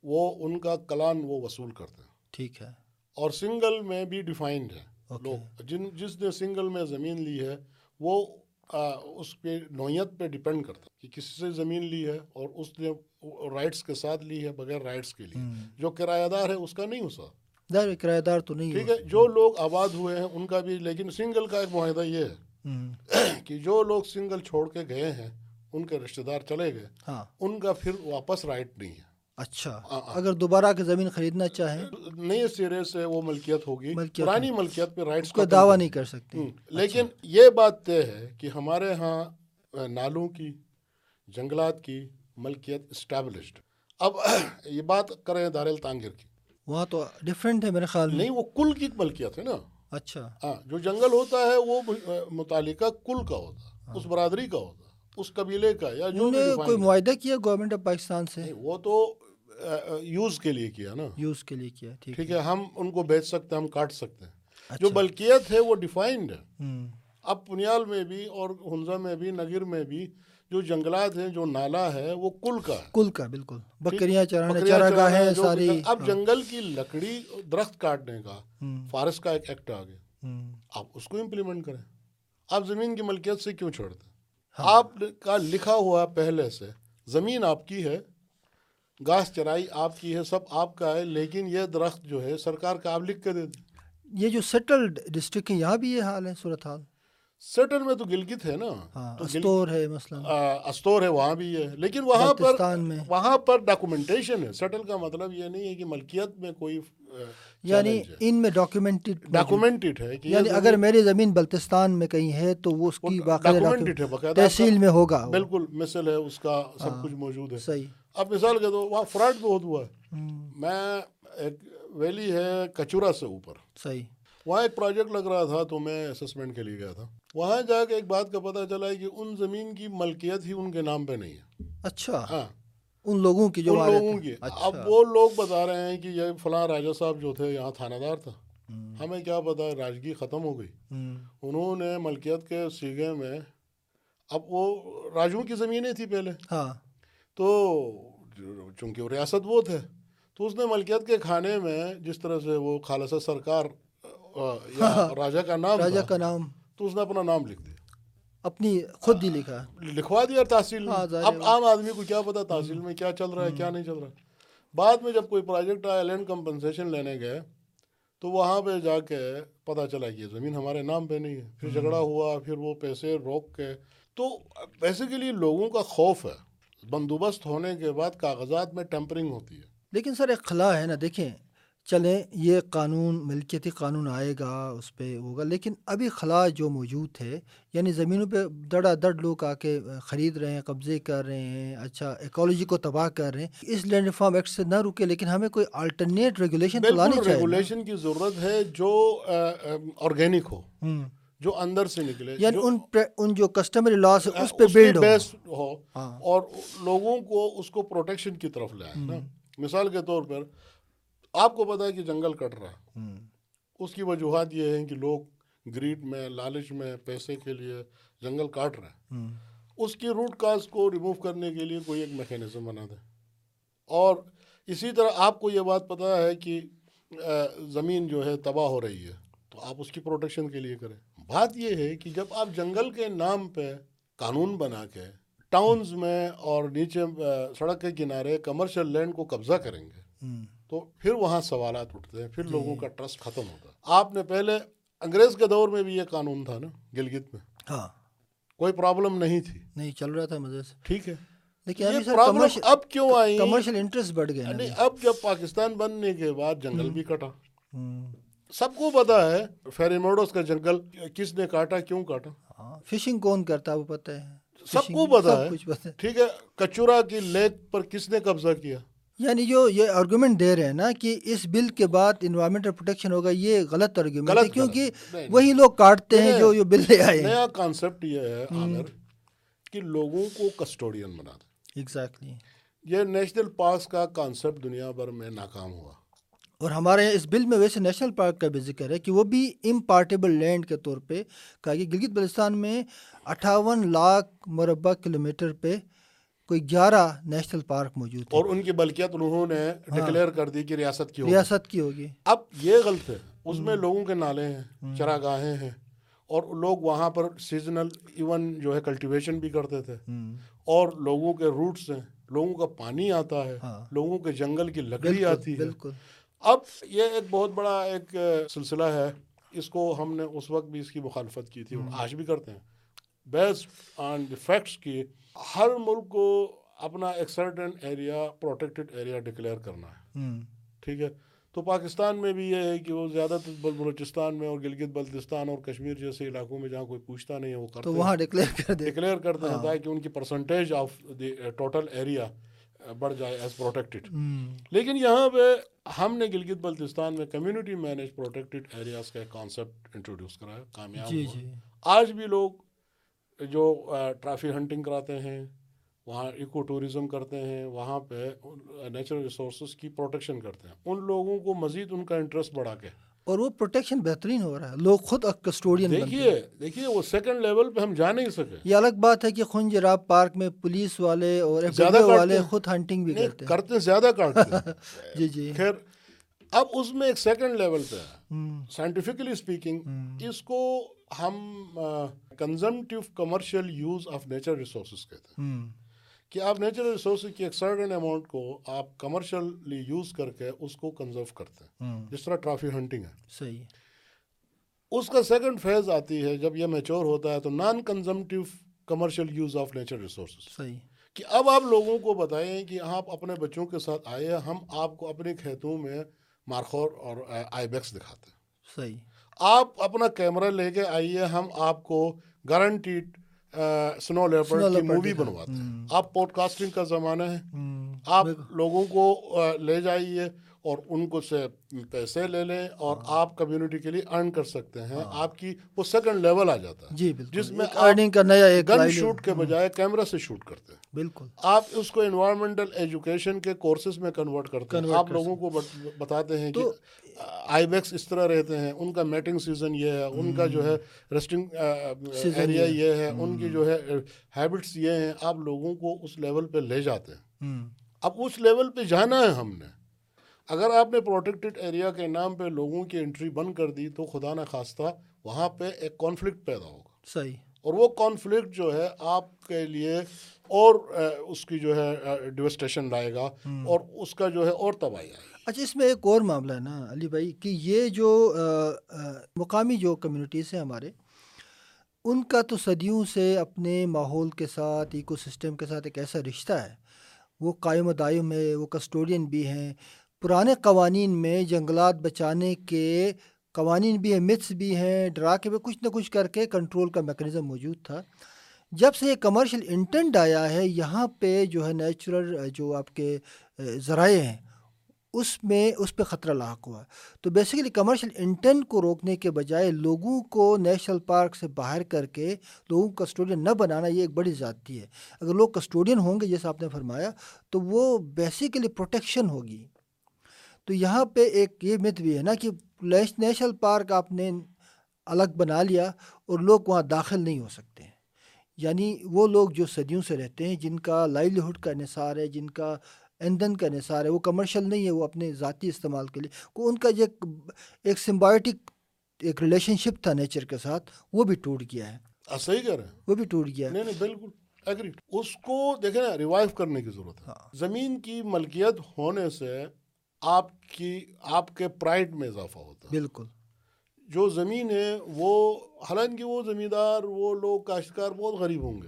وہ ان کا کلان وہ وصول کرتے ہیں۔ ٹھیک ہے۔ اور سنگل میں بھی ڈیفائنڈ ہے۔ لوگ جن جس نے سنگل میں زمین لی ہے وہ اس پہ نوعیت پہ ڈپینڈ کرتا کہ کسی سے زمین لی ہے اور اس نے رائٹس کے ساتھ لی ہے بغیر رائٹس کے لیے۔ جو کرایہ دار ہے اس کا نہیں ہو سکتا کرایہ دار تو نہیں ٹھیک ہے جو لوگ آباد ہوئے ہیں ان کا بھی لیکن سنگل کا ایک معاہدہ یہ ہے کہ جو لوگ سنگل چھوڑ کے گئے ہیں ان کے رشتے دار چلے گئے ہاں۔ ان کا پھر واپس رائٹ نہیں ہے۔ اچھا۔ اگر دوبارہ کی زمین خریدنا چاہیں۔ نئے سرے سے وہ ملکیت ہوگی۔ پرانی ملکیت پہ رائٹس کو دعویٰ نہیں کر سکتے۔ لیکن یہ بات طے ہے کہ ہمارے ہاں نالوں کی جنگلات کی ملکیت اسٹیبلشڈ اب یہ بات کریں دار التانگیر کی۔ وہاں تو ڈفرینٹ ہے میرے خیال میں۔ نہیں وہ کل کی ملکیت ہے نا۔ اچھا۔ ہاں جو جنگل ہوتا ہے وہ متعلقہ کل کا ہوتا اس برادری کا ہوتا اس قبیلے کا یا جو کوئی معاہدہ کیا گورنمنٹ آف پاکستان سے؟ وہ تو یوز کے لیے کیا نا۔ یوز کے لیے کیا ٹھیک ہے۔ ہم ان کو بیچ سکتے ہیں ہم کاٹ سکتے ہیں۔ اچھا۔ جو ملکیت ہے وہ ڈیفائنڈ ہے اب پنیال میں بھی اور ہنزا میں بھی نگر میں بھی جو جنگلات ہیں جو نالا ہے وہ کل کا کل کا بالکل۔ بکریاں چرانے بکریاں چارہ چرانا ہے، گاہیں جو ساری۔ اب جنگل کی لکڑی درخت کاٹنے کا فارسٹ کا ایک ایکٹ آ گیا۔ آپ اس کو امپلیمنٹ کریں۔ آپ زمین کی ملکیت سے کیوں چھوڑتے ہیں؟ ہاں۔ آپ کا لکھا ہوا پہلے سے۔ زمین آپ کی ہے گھاس چرائی آپ کی ہے سب آپ کا ہے لیکن یہ درخت جو ہے سرکار کا آپ لکھ کے دے دیں۔ یہ جو سیٹلڈ ڈسٹرکٹ ہیں یہاں بھی یہ حال ہے صورت حال سیٹل میں تو گلگت ہے نا۔ ہاں استور ہے مثلا۔ استور ہے وہاں بھی ہے۔ لیکن وہاں پر وہاں پر ڈاکومنٹیشن ہے۔ سیٹل کا مطلب یہ نہیں ہے کہ ملکیت میں کوئی یعنی ان میں ڈاکیومنٹڈ ڈاکومنٹڈ ہے یعنی اگر میری زمین بلتستان میں کہیں ہے تو وہ اس کی باقاعدہ تحصیل میں ہوگا۔ بالکل مثل ہے اس کا سب کچھ موجود ہے۔ صحیح۔ اب مثال کے دو وہاں فراڈ بہت ہوا ہے۔ ہوں، میں ایک ویلی ہے کچورا سے اوپر۔ صحیح۔ وہاں ایک پروجیکٹ لگ رہا تھا تو میں اسسمنٹ کے لیے گیا تھا۔ وہاں جا کے ایک بات کا پتہ چلا ہے کہ ان زمین کی ملکیت ہی ان کے نام پہ نہیں ہے۔ اچھا۔ ہاں۔ ان لوگوں کی جو ان لوگوں کی۔ اچھا۔ اب وہ لوگ بتا رہے ہیں کہ یہ فلاں راجا صاحب جو تھے یہاں تھانہ دار تھا۔ ہمیں کیا پتا راجگی ختم ہو گئی۔ ہوں، انہوں نے ملکیت کے سیگے میں اب وہ راجوں کی زمینیں تھی پہلے۔ ہاں۔ تو چونکہ وہ ریاست وہ تھے تو اس نے ملکیت کے کھانے میں جس طرح سے وہ خالصہ سرکار یا راجا کا نام تھا کا نام۔ تو اس نے اپنا نام لکھ دیا۔ اپنی خود ہی لکھا لکھوا دیا تحصیل میں ہاں، اب عام آدمی کو کیا پتا تحصیل میں کیا چل رہا ہے کیا نہیں چل رہا۔ بعد میں جب کوئی پروجیکٹ آیا لینڈ کمپنسیشن لینے گئے تو وہاں پہ جا کے پتہ چلا کہ یہ زمین ہمارے نام پہ نہیں ہے۔ پھر جھگڑا ہوا پھر وہ پیسے روک کے۔ تو بیسیکلی لوگوں کا خوف ہے۔ بندوبست ہونے کے بعد کاغذات میں ٹیمپرنگ ہوتی ہے۔ لیکن سر ایک خلا ہے نا دیکھیں۔ چلیں یہ قانون ملکیتی قانون آئے گا اس پہ ہوگا۔ لیکن ابھی خلا جو موجود ہے یعنی زمینوں پہ دڑا دڑ لوگ آ کے خرید رہے ہیں قبضے کر رہے ہیں اچھا ایکالوجی کو تباہ کر رہے ہیں۔ اس لینڈ ریفارم ایکٹ سے نہ رکے لیکن ہمیں کوئی الٹرنیٹ ریگولیشن تو لانی چاہیے۔ ریگولیشن کی ضرورت ہے جو آرگینک ہو۔ جو اندر سے نکلے یعنی ان ان جو کسٹمری لاس ہے اس پہ بلڈ ہو۔ ہاں۔ اور لوگوں کو اس کو پروٹیکشن کی طرف نا۔ مثال کے طور پر آپ کو پتا ہے کہ جنگل کٹ رہا ہے۔ اس کی وجوہات یہ ہیں کہ لوگ گریڈ میں لالچ میں پیسے کے لیے جنگل کاٹ رہے ہیں۔ اس کی روٹ کاز کو ریموو کرنے کے لیے کوئی ایک میکینزم بنا دیں اور اسی طرح آپ کو یہ بات پتہ ہے کہ زمین جو ہے تباہ ہو رہی ہے۔ تو آپ اس کی پروٹیکشن کے لیے کریں۔ بات یہ ہے کہ جب آپ جنگل کے نام پہ قانون بنا کے ٹاؤنز میں اور نیچے سڑک کے کنارے کمرشل لینڈ کو قبضہ کریں گے۔ تو پھر وہاں سوالات اٹھتے ہیں پھر لوگوں کا ٹرسٹ ختم ہوتا ہے۔ آپ نے پہلے انگریز کے دور میں بھی یہ قانون تھا نا گلگت میں۔ ہاں۔ کوئی پرابلم نہیں تھی۔ نہیں چل رہا تھا مزے سے۔ ٹھیک ہے۔ اب کیوں آئی کمرشل انٹرسٹ بڑھ گئے نا نہیں اب جب پاکستان بننے کے بعد جنگل بھی کٹا۔ سب کو پتا ہے فیریموڈوس کا جنگل کس نے کاٹا کیوں کاٹا؟ ہاں۔ فشنگ کون کرتا ہے وہ پتہ ہے۔ سب Fishing کو پتا سب ہے۔ کچھ پتہ ہے۔ ٹھیک ہے کچورا کی لیک پر کس نے قبضہ کیا؟ یعنی جو یہ آرگومنٹ دے رہے ہیں نا کہ اس بل کے بعد انوائرمنٹل پروٹیکشن ہوگا یہ غلط آرگومنٹ ہے کیونکہ وہی لوگ کاٹتے ہیں جو یہ بل لے آئے ہیں۔ نیا کانسیپٹ یہ ہے عامر کہ لوگوں کو کسٹوڈین بنا دیں۔ ایگزیکٹلی یہ نیشنل پارکس کا کانسیپٹ دنیا بھر میں ناکام ہوا۔ اور ہمارے اس بل میں ویسے نیشنل پارک کا بھی ذکر ہے کہ وہ بھی امپارٹیبل لینڈ کے طور پہ کہا کہ گلگت بلتستان میں اٹھاون لاکھ مربع کلومیٹر پہ کوئی گیارہ نیشنل پارک موجود اور ان کی بلکیت انہوں نے ڈکلیئر کر دی کہ ریاست کی ہوگی۔ ریاست کی ہوگی۔ اب یہ غلط ہے۔ اس میں لوگوں کے نالے ہیں چراگاہیں ہیں۔ اور لوگ وہاں پر سیزنل ایون جو ہے کلٹیویشن بھی کرتے تھے۔ اور لوگوں کے روٹس ہیں۔ لوگوں کا پانی آتا ہے۔ ہاں۔ لوگوں کے جنگل کی لکڑی آتی ہے۔ بالکل۔ اب یہ ایک بہت بڑا ایک سلسلہ ہے۔ اس کو ہم نے اس وقت بھی اس کی مخالفت کی تھی۔ اور آج بھی کرتے ہیں۔ بیسڈ آن دی فیکٹس کی ہر ملک کو اپنا ایک certain area protected area declare کرنا ہے۔ ٹھیک ہے؟ تو پاکستان میں بھی یہ ہے کہ وہ زیادہ تر بل- بلوچستان میں اور گلگت بلتستان اور کشمیر جیسے علاقوں میں جہاں کوئی پوچھتا نہیں ہے وہ تو کرتے وہاں ڈکلیئر کر ڈکلیئر کرتے ہیں تاکہ ان کی percentage of the total area بڑھ جائے ایز پروٹیکٹڈ لیکن یہاں پہ ہم نے گلگت بلتستان میں کمیونٹی مینج پروٹیکٹڈ ایریاز کا ایک کانسیپٹ انٹروڈیوس کرایا کامیاب جی جی۔ آج بھی لوگ جو ٹرافی ہنٹنگ کراتے ہیں وہاں ایکو ٹورزم کرتے ہیں وہاں پہ نیچرل ریسورسز کی پروٹیکشن کرتے ہیں۔ ان لوگوں کو مزید ان کا انٹرسٹ بڑھا کے۔ اور وہ پروٹیکشن بہترین ہو رہا ہے۔ لوگ خود کسٹوڈین دیکھیے دیکھیے وہ سیکنڈ لیول پہ ہم جا نہیں سکے۔ یہ الگ بات ہے کہ خن جراب پارک میں پولیس والے اور زیادہ والے۔ خود ہنٹنگ بھی کرتے ہیں۔ کرتے زیادہ کاٹتے جی جی۔ خیر اب اس میں ایک سیکنڈ لیول پہ ہے۔ سائنٹیفکلی اسپیکنگ اس کو ہم consumptive commercial use of nature resources کہتے ہیں۔ کہ آپ نیچرل ریسورسز کی ایک سرٹن اماؤنٹ کو آپ کمرشلی یوز کر کے اس کو کنزرو کرتے ہیں۔ جس طرح ٹرافی ہنٹنگ ہے۔ صحیح۔ اس کا سیکنڈ فیز آتی ہے جب یہ میچور ہوتا ہے تو non consumptive commercial use of nature resources صحیح۔ کہ اب آپ لوگوں کو بتائیں کہ آپ اپنے بچوں کے ساتھ آئے ہم آپ کو اپنے کھیتوں میں مارخور اور آئی بیکس دکھاتے ہیں۔ صحیح۔ آپ اپنا کیمرہ لے کے آئیے ہم آپ کو گارنٹیڈ سنو لیپر کی مووی بنواتے ہیں۔ آپ پوڈ کاسٹنگ کا زمانہ ہے۔ آپ لوگوں کو لے جائیے۔ اور ان کو سے پیسے لے لیں اور آپ کمیونٹی کے لیے ارن کر سکتے ہیں۔ آپ کی وہ سیکنڈ لیول آ جاتا ہے۔ جی بالکل۔ جس میں earning کا نیا ایک گن شوٹ کے بجائے کیمرہ سے شوٹ کرتے ہیں۔ بالکل۔ آپ اس کو انوائرمنٹل ایجوکیشن کے کورسز میں کنورٹ کرتے ہیں۔ آپ لوگوں کو بت- بتاتے ہیں کہ آئی بیکس اس طرح رہتے ہیں۔ ان کا میٹنگ سیزن یہ ہے۔ ان کا جو ہے ریسٹنگ ایریا یہ ہے۔ ان کی جو ہے ہیبٹس یہ ہیں۔ آپ لوگوں کو اس لیول پہ لے جاتے ہیں۔ اب اس لیول پہ جانا ہے ہم نے۔ اگر آپ نے پروٹیکٹڈ ایریا کے نام پہ لوگوں کی انٹری بند کر دی تو خدا نہ خواستہ وہاں پہ ایک کانفلکٹ پیدا ہوگا۔ صحیح۔ اور وہ کانفلکٹ جو ہے آپ کے لیے اور اس کی جو ہے ڈیوسٹیشن لائے گا اور اس کا جو ہے اور تباہی آئے گی۔ اچھا اس میں ایک اور معاملہ ہے نا علی بھائی کہ یہ جو مقامی جو کمیونٹیز ہیں ہمارے ان کا تو صدیوں سے اپنے ماحول کے ساتھ ایکو سسٹم کے ساتھ ایک ایسا رشتہ ہے۔ وہ قائم و دائم ہے وہ کسٹوڈین بھی ہیں پرانے قوانین میں جنگلات بچانے کے قوانین بھی ہیں متس بھی ہیں، ڈرا کے بھی کچھ نہ کچھ کر کے کنٹرول کا میکنزم موجود تھا۔ جب سے یہ کمرشل انٹینٹ آیا ہے، یہاں پہ جو ہے نیچرل جو آپ کے ذرائع ہیں، اس میں، اس پہ خطرہ لاحق ہوا۔ تو بیسیکلی کمرشل انٹینٹ کو روکنے کے بجائے لوگوں کو نیشنل پارک سے باہر کر کے لوگوں کو کسٹوڈین نہ بنانا یہ ایک بڑی ذاتی ہے اگر لوگ کسٹوڈین ہوں گے جیسے آپ نے فرمایا، تو وہ بیسیکلی پروٹیکشن ہوگی۔ تو یہاں پہ ایک یہ مت بھی ہے نا کہ نیشنل پارک آپ نے الگ بنا لیا اور لوگ وہاں داخل نہیں ہو سکتے ہیں۔ یعنی وہ لوگ جو صدیوں سے رہتے ہیں جن کا لائیلیہڈ کا انحصار ہے جن کا ایندھن کا انحصار ہے وہ کمرشل نہیں ہے وہ اپنے ذاتی استعمال کے لیے۔ کو ان کا جو ایک سمبایوٹک ایک ریلیشن شپ تھا نیچر کے ساتھ وہ بھی ٹوٹ گیا ہے۔ صحیح کہہ رہے ہیں۔ وہ بھی ٹوٹ گیا ہے۔ نہیں نہیں بالکل اس کو دیکھیں نا ریوائو کرنے کی ضرورت ہے۔ زمین کی ملکیت ہونے سے آپ کی آپ کے پرائڈ میں اضافہ ہوتا ہے۔ بالکل۔ جو زمین ہے وہ حالانکہ وہ زمیندار وہ لوگ کاشتکار بہت غریب ہوں گے۔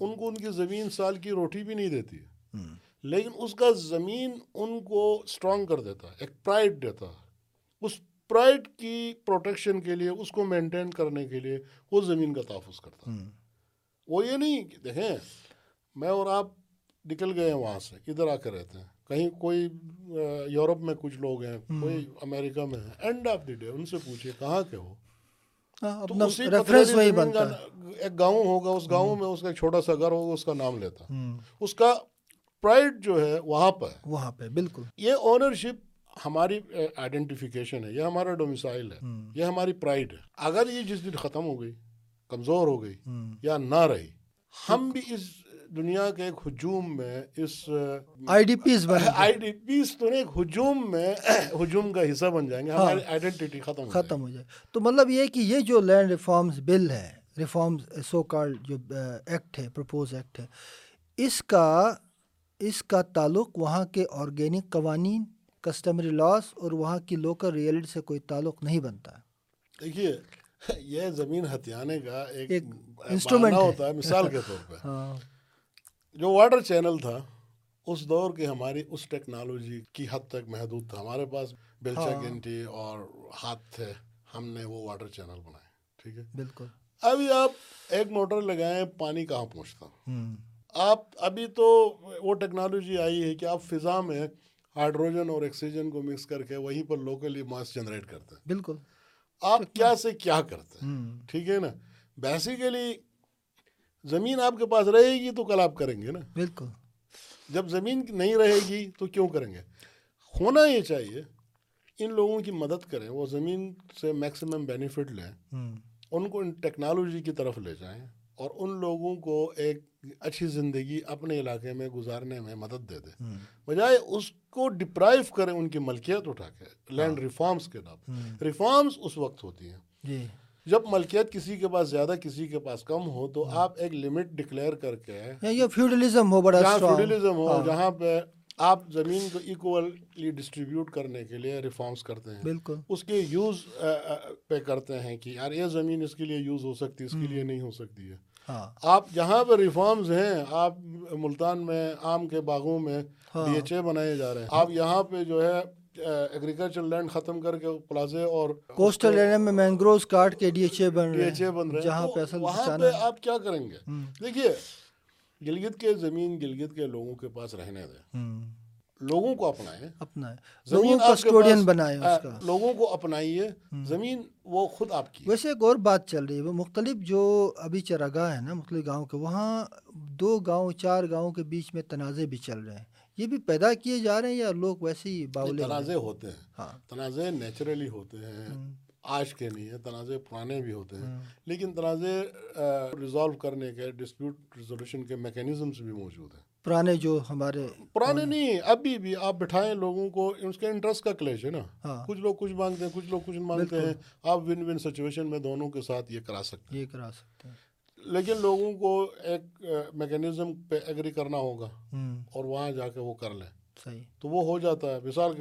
ان کو ان کی زمین سال کی روٹی بھی نہیں دیتی ہے۔ لیکن اس کا زمین ان کو اسٹرانگ کر دیتا ہے ایک پرائڈ دیتا ہے۔ اس پرائڈ کی پروٹیکشن کے لیے اس کو مینٹین کرنے کے لیے وہ زمین کا تحفظ کرتا ہے۔ وہ یہ نہیں کہ دیکھیں میں اور آپ نکل گئے ہیں وہاں سے ادھر آ کے رہتے ہیں۔ کہیں کوئی یورپ میں کچھ لوگ ہیں کوئی امریکہ میں ہے اینڈ آف دی ڈے ان سے پوچھیے کہاں کے ہو۔ بنتا ایک گاؤں ہوگا اس گاؤں میں اس کا ایک چھوٹا سا گھر ہوگا اس کا نام لیتا۔ اس کا پرائڈ جو ہے وہاں پہ وہاں پہ بالکل۔ یہ اونرشپ ہماری آئیڈینٹیفیکیشن ہے یہ ہمارا ڈومیسائل ہے یہ ہماری پرائڈ ہے۔ اگر یہ جس دن ختم ہو گئی کمزور ہو گئی یا نہ رہی ہم بھی اس دنیا کے ایک ہجوم میں اس I D Ps I D Ps تو ایک ہجوم میں ہجوم کا حصہ بن جائیں گے ہماری آئیڈینٹی ختم ہو ختم ہو جائے۔ تو مطلب یہ کہ یہ جو لینڈ ریفارمز بل ہے ریفارمز سو کال جو ایکٹ ہے پرپوز ایکٹ ہے اس کا اس کا تعلق وہاں کے آرگینک قوانین کسٹمری لاس اور وہاں کی لوکل ریئلٹی سے کوئی تعلق نہیں بنتا۔ دیکھیے یہ زمین ہتھیانے کا ایک انسٹرومنٹ ہوتا ہے مثال کے طور پہ ہاں۔ جو واٹر چینل تھا اس دور کی ہماری اس ٹیکنالوجی کی حد تک محدود تھا۔ ہمارے پاس بیلچا گنٹی اور ہاتھ تھے ہم نے وہ واٹر چینل بنائے ٹھیک ہے؟ بالکل۔ ابھی آپ ایک موٹر لگائیں پانی کہاں پہنچتا؟ آپ ابھی تو وہ ٹیکنالوجی آئی ہے کہ آپ فضا میں ہائیڈروجن اور آکسیجن کو مکس کر کے وہیں پر لوکلی ماس جنریٹ کرتے ہیں۔ بالکل۔ آپ کیا سے کیا کرتے ہیں؟ ٹھیک ہے نا؟ بیسیکلی زمین آپ کے پاس رہے گی تو کل آپ کریں گے نا۔ بالکل۔ جب زمین نہیں رہے گی تو کیوں کریں گے؟ ہونا یہ چاہیے ان لوگوں کی مدد کریں وہ زمین سے میکسیمم بینیفٹ لیں۔ ان کو ان ٹیکنالوجی کی طرف لے جائیں اور ان لوگوں کو ایک اچھی زندگی اپنے علاقے میں گزارنے میں مدد دے دیں۔ بجائے اس کو ڈپرائیو کریں ان کی ملکیت اٹھا کے لینڈ ریفارمز کے نام۔ ہم، ریفارمز اس وقت ہوتی ہیں۔ جی۔ جب ملکیت کسی کے پاس زیادہ کسی کے پاس کم ہو تو آپ ایک لمٹ ڈکلیئر کر کے یہ فیوڈلزم ہو بڑا جہاں. فیوڈلزم ہو ہاں، جہاں پہ آپ زمین کو ایکولی ڈسٹریبیوٹ کرنے کے لیے ریفارمز کرتے ہیں۔ بالکل۔ اس کے یوز پہ کرتے ہیں کہ یار یہ زمین اس کے لیے یوز ہو سکتی ہے اس کے لیے نہیں ہو سکتی ہے۔ ہاں۔ آپ جہاں پہ ریفارمز ہیں آپ ملتان میں آم کے باغوں میں ہاں۔ ڈی ایچ اے بنائے جا رہے ہیں۔ آپ یہاں پہ جو ہے ایگریکلچر لینڈ ختم کر کے پلازے اور کوسٹل ایریا میں مینگروز کاٹ کے ڈی ایچ اے بن رہے ہیں بن رہے ہیں جہاں پہ اصل وہاں پہ آپ کیا کریں گے؟ دیکھیے گلگت کے زمین گلگت کے لوگوں کے پاس رہنے دیں۔ لوگوں کو اپنائیں۔ اپنا ہے زمین کسٹوڈین بنائے اس کا۔ لوگوں کو اپنائیے۔ زمین وہ خود آپ کی۔ ویسے ایک اور بات چل رہی ہے وہ مختلف جو ابھی چراگاہ ہے نا مختلف گاؤں کے وہاں دو گاؤں چار گاؤں کے بیچ میں تنازع بھی چل رہے ہیں۔ یہ بھی پیدا کیے جا رہے ہیں یا لوگ ویسے ہی رہے تنازع ہیں؟ ہوتے ہیں۔ ہاں۔ تنازع نیچرلی ہوتے ہیں آج کے نہیں ہیں تنازع پرانے بھی ہوتے ہیں۔ لیکن تنازع ریزالو کرنے کے ڈسپیوٹ ریزولوشن کے میکینزمس بھی موجود ہیں۔ پرانے جو ہمارے پرانے نہیں ابھی بھی آپ بٹھائیں لوگوں کو اس کے انٹرسٹ کا کلیش ہے نا۔ ہاں۔ کچھ لوگ کچھ مانگتے ہیں کچھ لوگ کچھ مانگتے ہیں۔ آپ ون ون سچویشن میں دونوں کے ساتھ یہ کرا سکتے یہ کرا سکتے ہیں ہیں۔ لیکن لوگوں کو ایک میکینزم پہ ایگری کرنا ہوگا اور وہاں جا کے وہ کر لیں۔ صحیح۔ تو وہ ہو جاتا ہے۔ مثال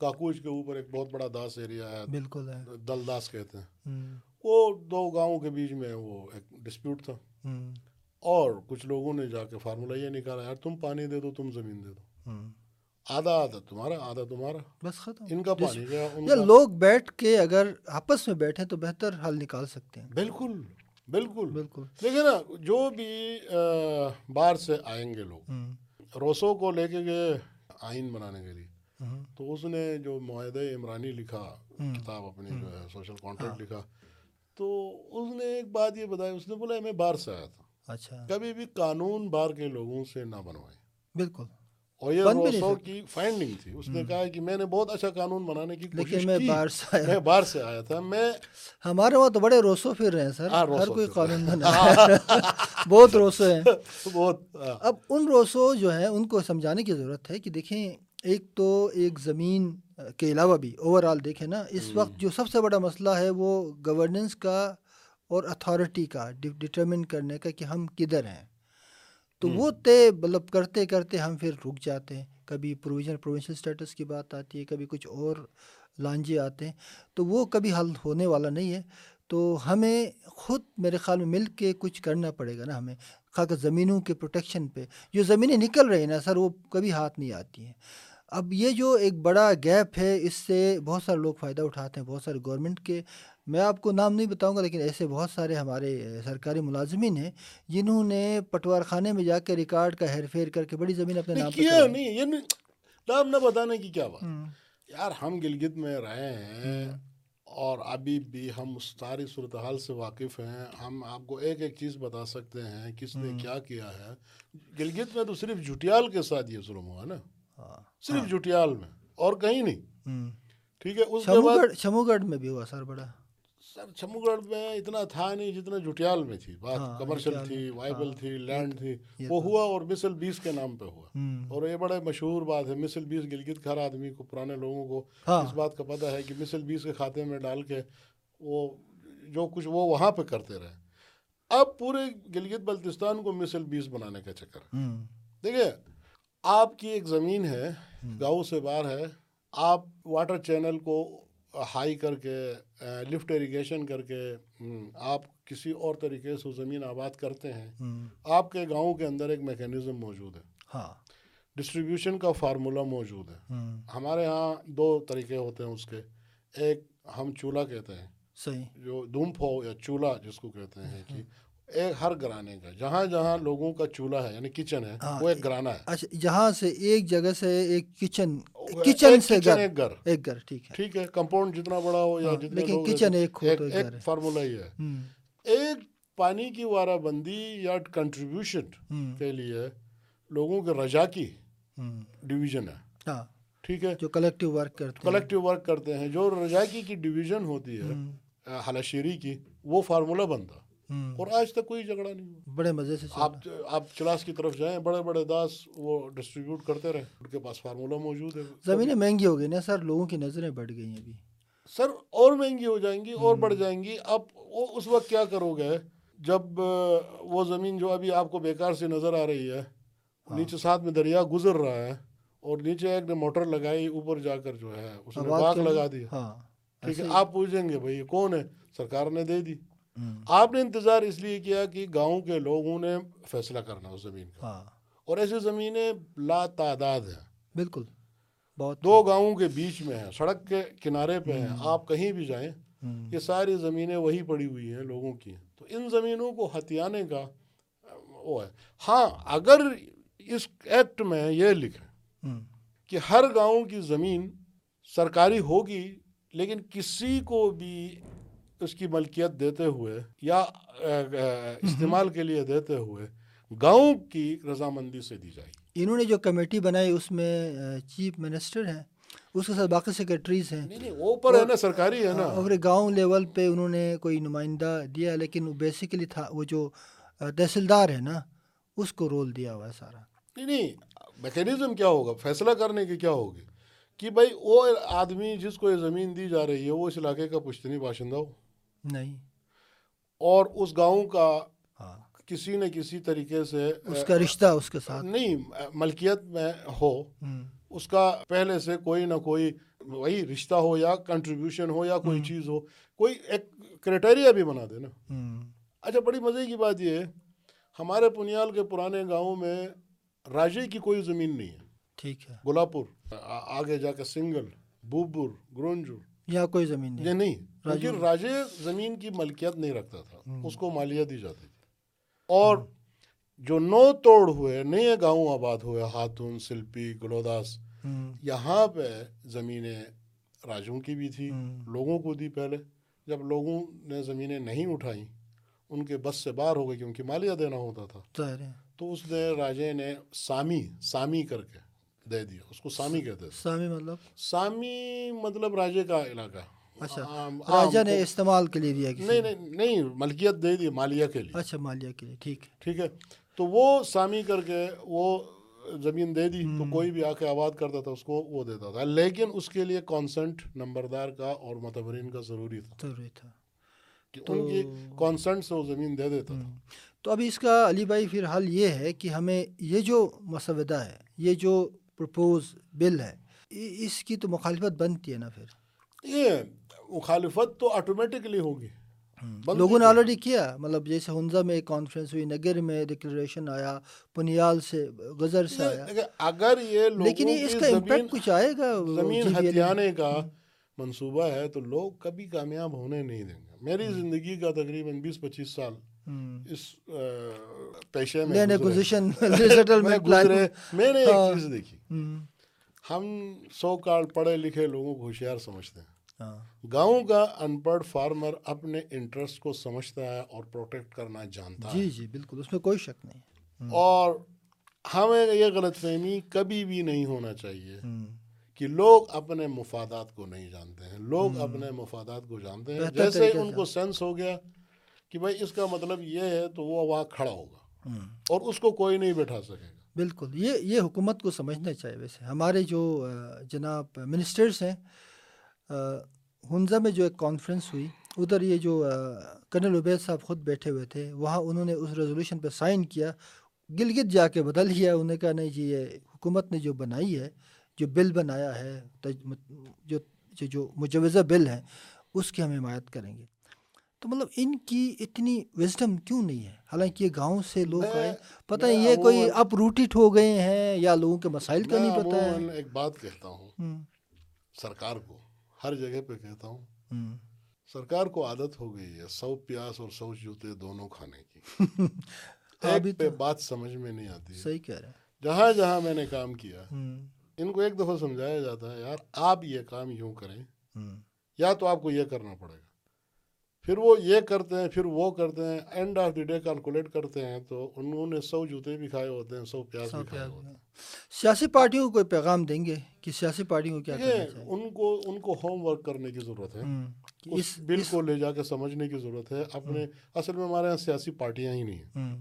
کاکوچ کے اوپر ایک بہت بڑا داس ایریا ہے۔ بالکل ہے۔ دل داس کہتے ہیں۔ وہ دو گاؤں کے بیچ میں وہ ایک ڈسپیوٹ تھا۔ اور کچھ لوگوں نے جا کے فارمولہ یہ نکالا یار تم پانی دے دو تم زمین دے دو۔ آدھا آدھا تمہارا آدھا تمہارا۔ بس ختم۔ ان کا پانی لوگ بیٹھ کے اگر آپس میں بیٹھیں تو بہتر حل نکال سکتے ہیں۔ بالکل۔ بالکل۔ بالکل۔ دیکھیں نا جو بھی باہر سے آئیں گے لوگ روسو کو لے کے گئے آئین بنانے کے لیے۔ تو اس نے جو معاہدہ عمرانی لکھا کتاب اپنی جو ہے سوشل کانٹریکٹ لکھا۔ تو اس نے ایک بات یہ بتائی اس نے بولا میں باہر سے آیا تھا۔ اچھا۔ کبھی بھی قانون باہر کے لوگوں سے نہ بنوائے بالکل۔ اور یہ روسو کی فائنڈنگ تھی۔ اس نے کہا کہ میں نے بہت اچھا قانون بنانے کی کوشش لیکن میں باہر سے آیا۔ میں باہر سے آیا تھا۔ میں ہمارے وہاں تو بڑے روسو پھر رہے ہیں سر۔ ہاں، ہر کوئی قانون بنا ہے بہت روسو ہیں۔ بہت ہاں، اب ان روسو جو ہیں ان کو سمجھانے کی ضرورت ہے کہ دیکھیں ایک تو ایک زمین کے علاوہ بھی اوور آل دیکھیں نا اس وقت جو سب سے بڑا مسئلہ ہے وہ گورننس کا اور اتھارٹی کا ڈٹرمن کرنے کا کہ ہم کدھر ہیں۔ تو وہ طے مطلب کرتے کرتے ہم پھر رک جاتے ہیں۔ کبھی پروویژن پروونشل اسٹیٹس کی بات آتی ہے کبھی کچھ اور لانجے آتے ہیں۔ تو وہ کبھی حل ہونے والا نہیں ہے۔ تو ہمیں خود میرے خیال میں مل کے کچھ کرنا پڑے گا نا ہمیں۔ خاص زمینوں کے پروٹیکشن پہ۔ جو زمینیں نکل رہی ہیں نا سر وہ کبھی ہاتھ نہیں آتی ہیں۔ اب یہ جو ایک بڑا گیپ ہے اس سے بہت سارے لوگ فائدہ اٹھاتے ہیں۔ بہت سارے گورنمنٹ کے میں آپ کو نام نہیں بتاؤں گا لیکن ایسے بہت سارے ہمارے سرکاری ملازمین ہیں جنہوں نے پٹوار خانے میں جا کے ریکارڈ کا ہیر پھیر کر کے بڑی زمین اپنے نام کیا۔ نہیں یہ نام نہ بتانے کی کیا بات؟ یار ہم گلگت میں رہے ہیں اور ابھی بھی ہم اس ساری صورتحال سے واقف ہیں۔ ہم آپ کو ایک ایک چیز بتا سکتے ہیں کس نے کیا کیا ہے۔ گلگت میں تو صرف جھٹیال کے ساتھ یہ ظلم ہوا نا۔ ہاں۔ صرف جھٹیال میں اور کہیں نہیں۔ ٹھیک ہے اس کے بعد شمو گڑھ میں بھی ہوا سر بڑا۔ سر چھمو گڑھ میں اتنا تھا نہیں جتنا جھٹیال میں تھی۔ بات ہاں، کمرشل جھٹیال تھی وائبل تھی لینڈ تھی وہ ہوا اور مسل بیس کے نام پہ ہوا۔ اور یہ بڑا مشہور بات ہے مسل بیس گلگت ہر آدمی کو پرانے لوگوں کو۔ ہاں۔ اس بات کا پتہ ہے کہ مسل بیس کے کھاتے میں ڈال کے وہ جو کچھ وہ وہاں پہ کرتے رہے۔ اب پورے گلگت بلتستان کو مسل بیس بنانے کا چکر دیکھیے آپ کی ایک زمین ہے گاؤں سے باہر ہے۔ آپ واٹر چینل کو ہائی کر کے لفٹ ایریگیشن کر کے آپ کسی اور طریقے سے زمین آباد کرتے ہیں آپ کے گاؤں کے اندر ایک میکینزم موجود ہے۔ ہاں۔ ڈسٹریبیوشن کا فارمولا موجود ہے۔ ہمارے ہاں دو طریقے ہوتے ہیں اس کے۔ ایک ہم چولہا کہتے ہیں۔ صحیح۔ جو دھومپ ہو یا چولہا جس کو کہتے ہیں کہ ایک ہر گرانے کا جہاں جہاں لوگوں کا چولہا ہے یعنی کچن ہے ہاں، وہ ایک گرانا ہے۔ اچھا جہاں سے ایک جگہ سے ایک کچن کچن سے گھر ایک گھر۔ ایک گھر ٹھیک ہے۔ ٹھیک ہے کمپاؤنڈ جتنا بڑا ہو یا ہاں، جتنے لیکن کچن ایک ایک فارمولا ہی ہے۔ ایک پانی کی وارہ بندی یا کنٹریبیوشن کے لیے لوگوں کے رجا کی ڈویژن ہے۔ ہاں۔ ٹھیک ہے۔ جو کلیکٹیو ورک کرتے کلیکٹیو ورک کرتے ہیں۔ جو رجاکی کی ڈویژن ہوتی ہے ہلاشیری کی وہ فارمولہ بنتا۔ اور آج تک کوئی جھگڑا نہیں ہوا۔ بڑے مزے سے آپ آپ چلاس کی طرف جائیں بڑے بڑے داس وہ ڈسٹریبیوٹ کرتے رہے۔ ان کے پاس فارمولہ موجود ہے۔ زمینیں مہنگی ہو گئی نا سر لوگوں کی نظریں بڑھ گئی ہیں ابھی۔ سر اور مہنگی ہو جائیں گی اور بڑھ جائیں گی۔ اب وہ اس وقت کیا کرو گے؟ جب وہ زمین جو ابھی آپ کو بیکار سی نظر آ رہی ہے نیچے ساتھ میں دریا گزر رہا ہے اور نیچے ایک نے موٹر لگائی اوپر جا کر جو ہے اس نے باغ لگا۔ دیا۔ ہاں ٹھیک ہے آپ پوچھیں گے بھائی یہ کون ہے؟ سرکار نے دے دی۔ آپ نے انتظار اس لیے کیا کہ گاؤں کے لوگوں نے فیصلہ کرنا اس زمین کا۔ ہاں۔ اور ایسی زمینیں لا تعداد ہیں۔ بالکل۔ بہت۔ دو گاؤں کے بیچ میں ہیں سڑک کے کنارے پہ ہیں۔ آپ کہیں بھی جائیں یہ ساری زمینیں وہی پڑی ہوئی ہیں لوگوں کی۔ تو ان زمینوں کو ہتھیانے کا وہ ہے۔ ہاں اگر اس ایکٹ میں یہ لکھیں کہ ہر گاؤں کی زمین سرکاری ہوگی لیکن کسی کو بھی اس کی ملکیت دیتے ہوئے یا استعمال کے لیے دیتے ہوئے گاؤں کی رضامندی سے دی جائے۔ انہوں نے جو کمیٹی بنائی اس میں چیف منسٹر ہیں اس کے ساتھ باقی سیکرٹریز ہیں۔ نہیں وہ اوپر ہے نا سرکاری ہے نا۔ اور گاؤں لیول پہ انہوں نے کوئی نمائندہ دیا لیکن بیسیکلی تھا وہ جو تحصیلدار ہے نا اس کو رول دیا ہوا ہے سارا۔ نہیں نہیں میکینزم کیا ہوگا؟ فیصلہ کرنے کی کیا ہوگی کہ بھائی وہ آدمی جس کو یہ زمین دی جا رہی ہے وہ اس علاقے کا پشتنی باشندہ ہو۔ نہیں۔ اور اس گاؤں کا ہاں۔ کسی نہ کسی طریقے سے اس کا رشتہ اس کے ساتھ۔ نہیں ملکیت میں ہو۔ اس کا پہلے سے کوئی نہ کوئی وہی رشتہ ہو یا کنٹریبیوشن ہو یا کوئی چیز ہو کوئی ایک کرائٹیریا بھی بنا دے نا ہم، اچھا بڑی مزے کی بات یہ ہے ہمارے پنیال کے پرانے گاؤں میں راجے کی کوئی زمین نہیں ہے۔ ٹھیک ہے۔ گلابپور آ- آگے جا کے سنگل بوبر گرونجور یہاں کوئی زمین نہیں؟ یہ نہیں کیونکہ راجے زمین کی ملکیت نہیں رکھتا تھا اس کو مالیہ دی جاتی تھی۔ اور جو نو توڑ ہوئے نئے گاؤں آباد ہوئے ہاتھون سلپی گلوداس یہاں پہ زمینیں راجوں کی بھی تھی۔ لوگوں کو دی پہلے۔ جب لوگوں نے زمینیں نہیں اٹھائیں ان کے بس سے باہر ہو گئی کیونکہ مالیہ دینا ہوتا تھا۔ تو اس نے راجے نے سامی سامی کر کے دے دیا اس کو سامی کہتے تھے سامی مطلب؟ سامی مطلب راجے کا علاقہ۔ اچھا راجا نے استعمال کے لیے دیا نہیں نہیں نہیں ملکیت دے دی مالیہ کے لیے۔ اچھا مالیہ کے لیے ٹھیک ہے۔ ٹھیک ہے؟ تو وہ سامی کر کے وہ زمین دے دی تو کوئی بھی آ کے آباد کرتا تھا اس کو وہ دیتا تھا۔ لیکن اس کے لیے کانسنٹ نمبردار کا اور متبرین کا ضروری تھا۔ ضروری تھا۔ کہ ان کی کانسنٹ سے وہ زمین دے دیتا تھا۔ تو اب اس کا علی بھائی پھر حل یہ ہے کہ ہمیں یہ جو مسودہ ہے یہ جو پرپوز بل ہے۔ اس کی تو مخالفت بنتی ہے نا پھر۔ یہ مخالفت تو آٹومیٹکلی ہوگی۔ لوگوں نے آلریڈی کیا۔ مطلب جیسے ہنزا میں ایک کانفرنس ہوئی نگر میں ڈکلریشن آیا پنیال سے غزر سے آیا۔ اگر یہ لیکن اس کا امپیکٹ کچھ آئے گا؟ زمین میں؟ ہتھیانے کا منصوبہ ہے تو لوگ کبھی کامیاب ہونے نہیں دیں گے۔ میری زندگی کا تقریباً بیس پچیس سال۔ اس پیشے میں میں ریسیٹلمنٹ گزرے۔ میں نے ہاں۔ ایک چیز دیکھی۔ ہم سو کال پڑھے لکھے لوگوں کو ہوشیار سمجھتے ہیں۔ ہاں۔ گاؤں کا ان پڑھ فارمر اپنے انٹرسٹ کو سمجھتا ہے اور پروٹیکٹ کرنا جانتا ہے۔ جی جی بالکل۔ اس میں کوئی شک نہیں۔ اور ہمیں یہ غلط فہمی کبھی بھی نہیں ہونا چاہیے۔ کہ لوگ اپنے مفادات کو نہیں جانتے ہیں۔ لوگ اپنے مفادات کو جانتے ہیں۔ جیسے ان کو سینس ہو گیا کہ بھائی اس کا مطلب یہ ہے تو وہ وہاں کھڑا ہوگا۔ اور اس کو کوئی نہیں بیٹھا سکے گا۔ بالکل یہ یہ حکومت کو سمجھنا چاہیے ویسے۔ ہمارے جو جناب منسٹرز ہیں ہنزا میں جو ایک کانفرنس ہوئی ادھر یہ جو کرنل عبید صاحب خود بیٹھے ہوئے تھے وہاں انہوں نے اس ریزولوشن پہ سائن کیا گلگت جا کے بدل لیا۔ انہوں نے کہا نہیں جی یہ حکومت نے جو بنائی ہے جو بل بنایا ہے جو جو- جو مجوزہ بل ہے اس کی ہم حمایت کریں گے۔ تو مطلب ان کی اتنی وزڈم کیوں نہیں ہے؟ حالانکہ یہ گاؤں سے لوگ آئے پتہ نہیں یہ کوئی اپ روٹیٹ ہو گئے ہیں یا لوگوں کے مسائل کا نہیں پتہ ہے۔ ایک بات کہتا ہوں۔ سرکار کو ہر جگہ پہ کہتا ہوں۔ سرکار کو عادت ہو گئی ہے سو پیاس اور سو جوتے دونوں کھانے کی۔ ابھی پہ بات سمجھ میں نہیں آتی۔ ہے صحیح کہہ رہے جہاں جہاں میں نے کام کیا ان کو ایک دفعہ سمجھایا جاتا ہے یار آپ یہ کام یوں کریں یا تو آپ کو یہ کرنا پڑے گا۔ پھر وہ یہ کرتے ہیں پھر وہ کرتے ہیں end of the day calculate کرتے ہیں تو انہوں نے سو جوتے بھی کھائے ہوتے ہیں سو پیاز بھی کھائے ہوتے ہیں۔ سیاسی پارٹیوں کو کوئی پیغام دیں گے کہ سیاسی پارٹیوں کو کیا کرنا دیکھیں، چاہیے؟ ان کو ان کو ہوم ورک کرنے کی ضرورت ہے۔ اس بل کو لے جا کے سمجھنے کی ضرورت ہے۔ اپنے اصل میں ہمارے یہاں سیاسی پارٹیاں ہی نہیں ہیں۔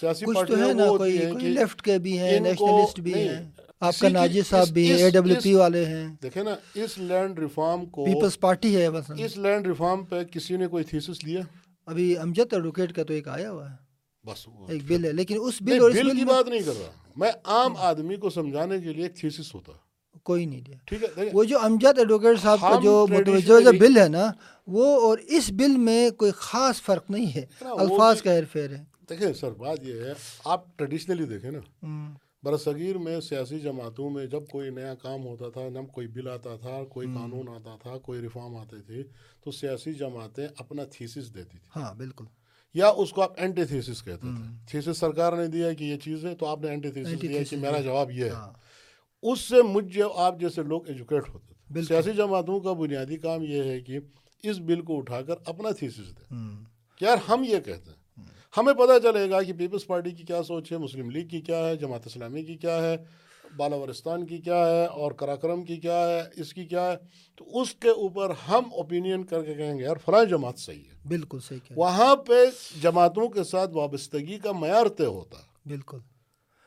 سیاسی پارٹیاں وہ ہوتی ہیں کہ لیفٹ کے بھی ہیں نیشنلسٹ بھی ہیں۔ آپ کا ناجی صاحب بھی اے ڈبلیو پی والے ہیں۔ دیکھیں نا اس لینڈ ریفارم کو پیپلز پارٹی ہے مثلا۔ اس لینڈ ریفارم پہ کسی نے کوئی تھیسس لیا؟ ابھی امجد ایڈوکیٹ کا تو ایک آیا ہوا ہے۔ بس ایک بل ہے لیکن اس بل اور اس بل کی بات نہیں کر رہا۔ میں عام آدمی کو سمجھانے کے لیے ایک تھیسس ہوتا۔ کوئی نہیں دیا۔ ٹھیک ہے دیکھیں، وہ جو امجد ایڈوکیٹ صاحب کا جو متوجہ بل ہے نا وہ اور اس بل میں کوئی خاص فرق نہیں ہے الفاظ کا ہیر پھیر ہے۔ دیکھیں سر بات یہ ہے آپ ٹریڈیشنلی دیکھیں نا۔ ہم، برصغیر میں سیاسی جماعتوں میں جب کوئی نیا کام ہوتا تھا جب کوئی بل آتا تھا کوئی قانون آتا تھا کوئی ریفارم آتے تھے تو سیاسی جماعتیں اپنا تھیسس دیتی تھی ہاں بالکل۔ یا اس کو آپ اینٹی تھیسس کہتے تھے۔ تھیسس سرکار نے دیا کہ یہ چیز ہے تو آپ نے اینٹی تھیسس دیا کہ میرا جواب یہ ہے۔ ہاں۔ اس سے مجھ جو آپ جیسے لوگ ایجوکیٹ ہوتے تھے۔ سیاسی جماعتوں کا بنیادی کام یہ ہے کہ اس بل کو اٹھا کر اپنا تھیسس دیں۔ کہ یار ہم یہ کہتے ہیں۔ ہمیں پتہ چلے گا کہ پیپلز پارٹی کی کیا سوچ ہے مسلم لیگ کی کیا ہے جماعت اسلامی کی کیا ہے بالاورستان کی کیا ہے اور کراکرم کی کیا ہے اس کی کیا ہے۔ تو اس کے اوپر ہم اوپینین کر کے کہیں گے یار فلاں جماعت صحیح ہے۔ بالکل صحیح وہاں پہ جماعتوں کے ساتھ وابستگی کا معیار طے ہوتا۔ ہے بالکل۔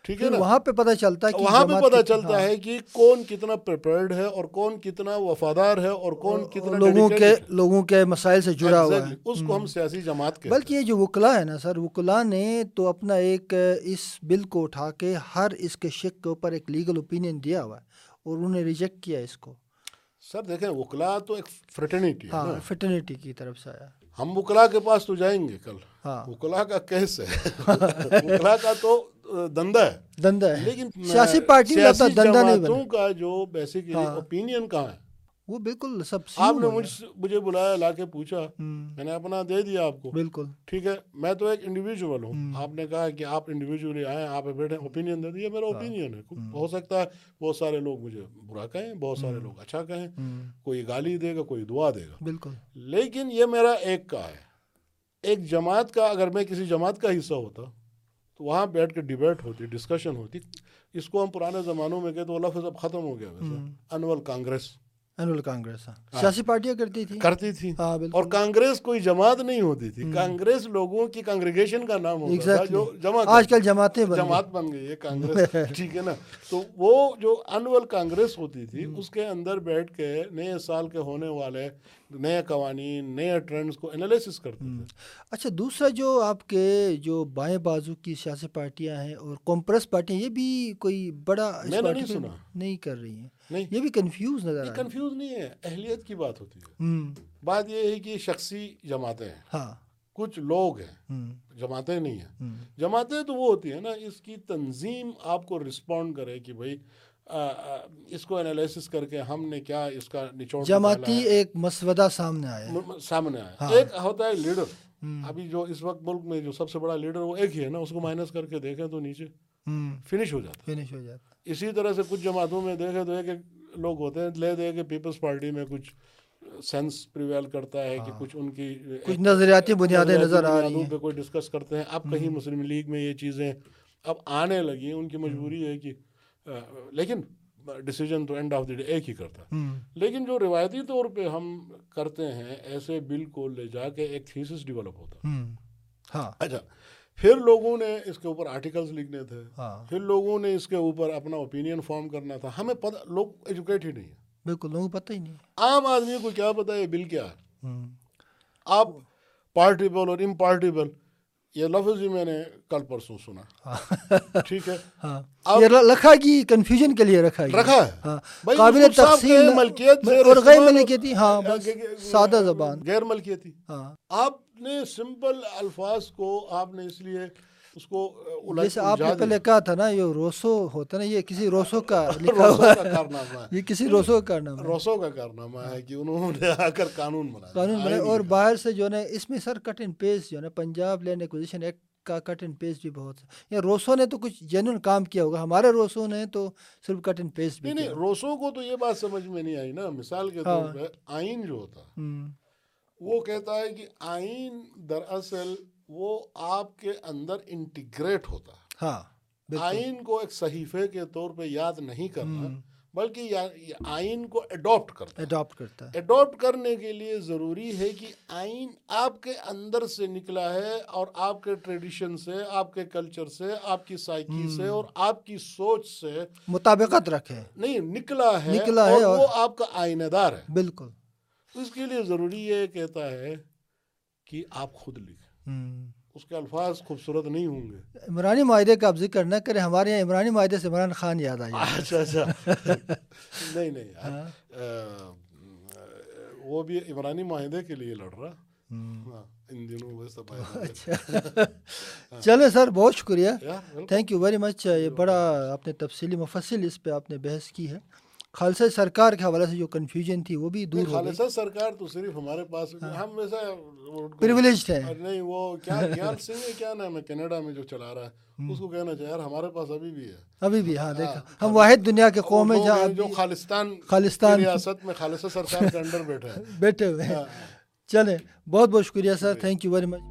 ٹھیک ہے نا؟ وہاں پہ پتہ چلتا ہے وہاں پہ پتہ چلتا ہاں، ہے کہ کون کتنا پریپیئرڈ ہے اور کون کتنا وفادار ہے اور کون کتنا لوگوں کے۔ لوگوں کے مسائل سے جڑا ہوا ہے. اس کو ہم سیاسی جماعت بلکہ یہ جو وکلا ہے نا سر وکلا نے تو اپنا ایک اس بل کو اٹھا کے ہر اس کے شک کے اوپر ایک لیگل اوپینین دیا ہوا ہے اور انہوں نے ریجیکٹ کیا اس کو۔ سر دیکھیں وکلا تو ایک فریٹرنیٹی ہے ہاں نا۔ فٹرنیٹی کی طرف سے آیا۔ ہم وکلا کے پاس تو جائیں گے کل۔ ہاں۔ وکلا کا کیس ہے۔ وکلا کا تو آ، دندہ ہے۔ دندہ ہے۔ لیکن سیاسی پارٹی سیاسی جماعتوں کا جو ہاں۔ اوپینین کہاں ہے؟ وہ بالکل سب آپ نے مجھ مجھے بلایا لا کے پوچھا۔ میں نے اپنا دے دیا آپ کو۔ بالکل۔ ٹھیک ہے میں تو ایک انڈیویجول ہوں۔ آپ نے کہا کہ آپ انڈیویجولی آئے آپ بیٹھے اوپینین دے دیے میرا ہاں۔ اوپینین ہے۔ ہو سکتا ہے بہت سارے لوگ مجھے برا کہیں بہت سارے لوگ اچھا کہیں۔ کوئی گالی دے گا کوئی دعا دے گا۔ بالکل۔ لیکن یہ میرا ایک کا ہے۔ ایک جماعت کا اگر میں کسی جماعت کا حصہ ہوتا تو وہاں بیٹھ کے ڈیبیٹ ہوتی ڈسکشن ہوتی۔ اس کو ہم پرانے زمانوں میں کہتے وہ لفظ اب ختم ہو گیا۔ ویسے انول کانگریس۔ کانگریس ہاں۔ سیاسی پارٹیاں کرتی تھی کرتی تھی ہاں اور کانگریس کوئی جماعت نہیں ہوتی تھی۔ کانگریس لوگوں کی کانگریگیشن کا نام ہوتا تھا. جو جمع آج کل جماعتیں جماعت بن گئی ہے کانگریس۔ ٹھیک ہے نا؟ تو وہ جو انول کانگریس ہوتی تھی اس کے اندر بیٹھ کے نئے سال کے ہونے والے نئے قوانین نئے ٹرینڈز کو انالیسس کرتے تھے۔ اچھا دوسرا جو آپ کے جو بائیں بازو کی سیاسی پارٹیاں ہیں اور کمپریس پارٹیاں یہ بھی کوئی بڑا۔ نہیں کر رہی ہیں۔ نہیں۔ یہ بھی کنفیوز نظر ہے۔ کنفیوز نہیں ہے اہلیت کی بات ہوتی ہے۔ بات یہ ہے کہ شخصی جماعتیں ہیں۔ ہاں۔ کچھ لوگ ہیں۔ جماعتیں نہیں ہیں۔ جماعتیں تو وہ ہوتی ہیں نا اس کی تنظیم آپ کو رسپونڈ کرے کہ بھائی اس کو انالیسس کر کے ہم نے کیا اس کا نچوڑ جماعتی ایک مسودہ سامنے آیا سامنے آیا ہاں۔ ایک ہوتا ہے لیڈر ابھی جو اس وقت ملک میں جو سب سے بڑا لیڈر وہ ایک ہی ہے نا اس کو مائنس کر کے دیکھیں تو نیچے فنش ہو جاتا فنش ہو جاتا اسی طرح سے کچھ جماعتوں میں دیکھیں تو ایک ایک لوگ ہوتے ہیں لے دے کے پیپلز پارٹی میں کچھ سینس پریویل کرتا ہے کہ کچھ ان کی کچھ نظریاتی بنیادیں نظر آ رہی ہیں۔ پہ کوئی ڈسکس کرتے ہیں۔ اب کہیں مسلم لیگ میں یہ چیزیں اب آنے لگی ہیں ان کی مجبوری ہے کہ لیکن ڈیسیجن تو اینڈ آف دی ڈے ایک ہی کرتا ہے۔ لیکن جو روایتی طور پہ ہم کرتے ہیں ایسے بل کو لے جا کے ایک تھیسس ڈیولپ ہوتا ہے۔ ہاں۔ اچھا۔ پھر لوگوں نے اس کے اوپر آرٹیکلز لکھنے تھے ہاں۔ پھر لوگوں نے اس کے اوپر اپنا اوپینین فارم کرنا تھا۔ ہمیں پتہ لوگ ایجوکیٹ ہی نہیں ہے بالکل لوگوں کو پتہ ہی نہیں۔ عام آدمی کو کیا پتہ ہے یہ بل کیا ہے؟ آپ پارٹیبل اور امپارٹیبل یہ لفظ ہی میں نے کل پرسوں سنا۔ ہاں۔ ٹھیک ہے؟ ہاں۔ رکھا گی کنفیوژن کے لیے رکھا رکھا ہے۔ قابل تقسیم ملکیت اور غیر ملکیتی ہاں سادہ زبان۔ غیر ملکیتی۔ ہاں۔ آپ نے سمپل الفاظ کو آپ نے اس لیے اس کو جیسے آپ نے پہلے۔ کہا تھا نا یہ روسو ہوتا نا یہ کسی روسو کا لکھا ہوا کارنامہ ہے۔ یہ کسی روسو کا نام ہے۔ روسو کا کارنامہ ہے کہ انہوں نے آ کر قانون بنایا۔ قانون آئین اور۔ باہر سے جو ہے اس میں سر کٹ اینڈ پیس جو ہے نا پنجاب لینڈ ایکوزیشن ایکٹ کا کٹ اینڈ پیس بھی بہت یا روسو نے تو کچھ جینون کام کیا ہوگا۔ ہمارے روسو نے تو صرف کٹ اینڈ پیس بھی نہیں روسو کو تو یہ بات سمجھ میں نہیں آئی نا۔ مثال کے طور ہاں۔ پہ آئین جو ہوتا ہے وہ کہتا ہے کہ آئین دراصل وہ آپ کے اندر انٹیگریٹ ہوتا ہے۔ ہاں آئین کو ایک صحیفے کے طور پہ یاد نہیں کرنا بلکہ آئین کو اڈاپٹ کرتا ہے۔ اڈاپٹ کرتا ہے۔ اڈاپٹ کرنے کے لیے ضروری ہے کہ آئین آپ کے اندر سے نکلا ہے اور آپ کے ٹریڈیشن سے آپ کے کلچر سے آپ کی سائیکی سے اور آپ کی سوچ سے مطابقت رکھے نہیں نکلا ہے نکلا ہے اور- وہ آپ کا آئینہ دار ہے۔ بالکل۔ اس کے لیے ضروری یہ کہتا ہے کہ آپ خود لکھیں۔ اس کے الفاظ خوبصورت نہیں ہوں گے۔ عمرانی معاہدے کا آپ ذکر نہ کریں ہمارے یہاں عمرانی معاہدے سے عمران خان یاد آیا اچھا اچھا۔ نہیں نہیں یار۔ وہ بھی عمرانی معاہدے کے لیے لڑ رہا۔ ہاں ان دنوں اچھا۔ چلے سر بہت شکریہ۔ تھینک یو ویری مچ یہ بڑا آپ نے تفصیلی مفصل اس پہ آپ نے بحث کی ہے۔ خالصہ سرکار کے حوالے سے جو کنفیوژن تھی وہ بھی دور ہو گئی۔ خالصہ سرکار تو صرف ہمارے پاس ہم ویسا پریولیجڈ ہے نہیں وہ کیا گیان سنگھ کیا نام ہے؟ کینیڈا میں جو چلا رہا ہے۔ اس کو کہنا چاہیے یار ہمارے پاس ابھی بھی ہے۔ ابھی بھی ہاں دیکھا۔ ہم واحد دنیا کے قوم ہے لوگ جہاں ہیں جو خالستان خالستان کی ریاست میں خالصہ سرکار کے انڈر بیٹھے ہیں۔ بیٹھے ہوئے ہیں۔ چلیں بہت بہت شکریہ sir. Thank you very much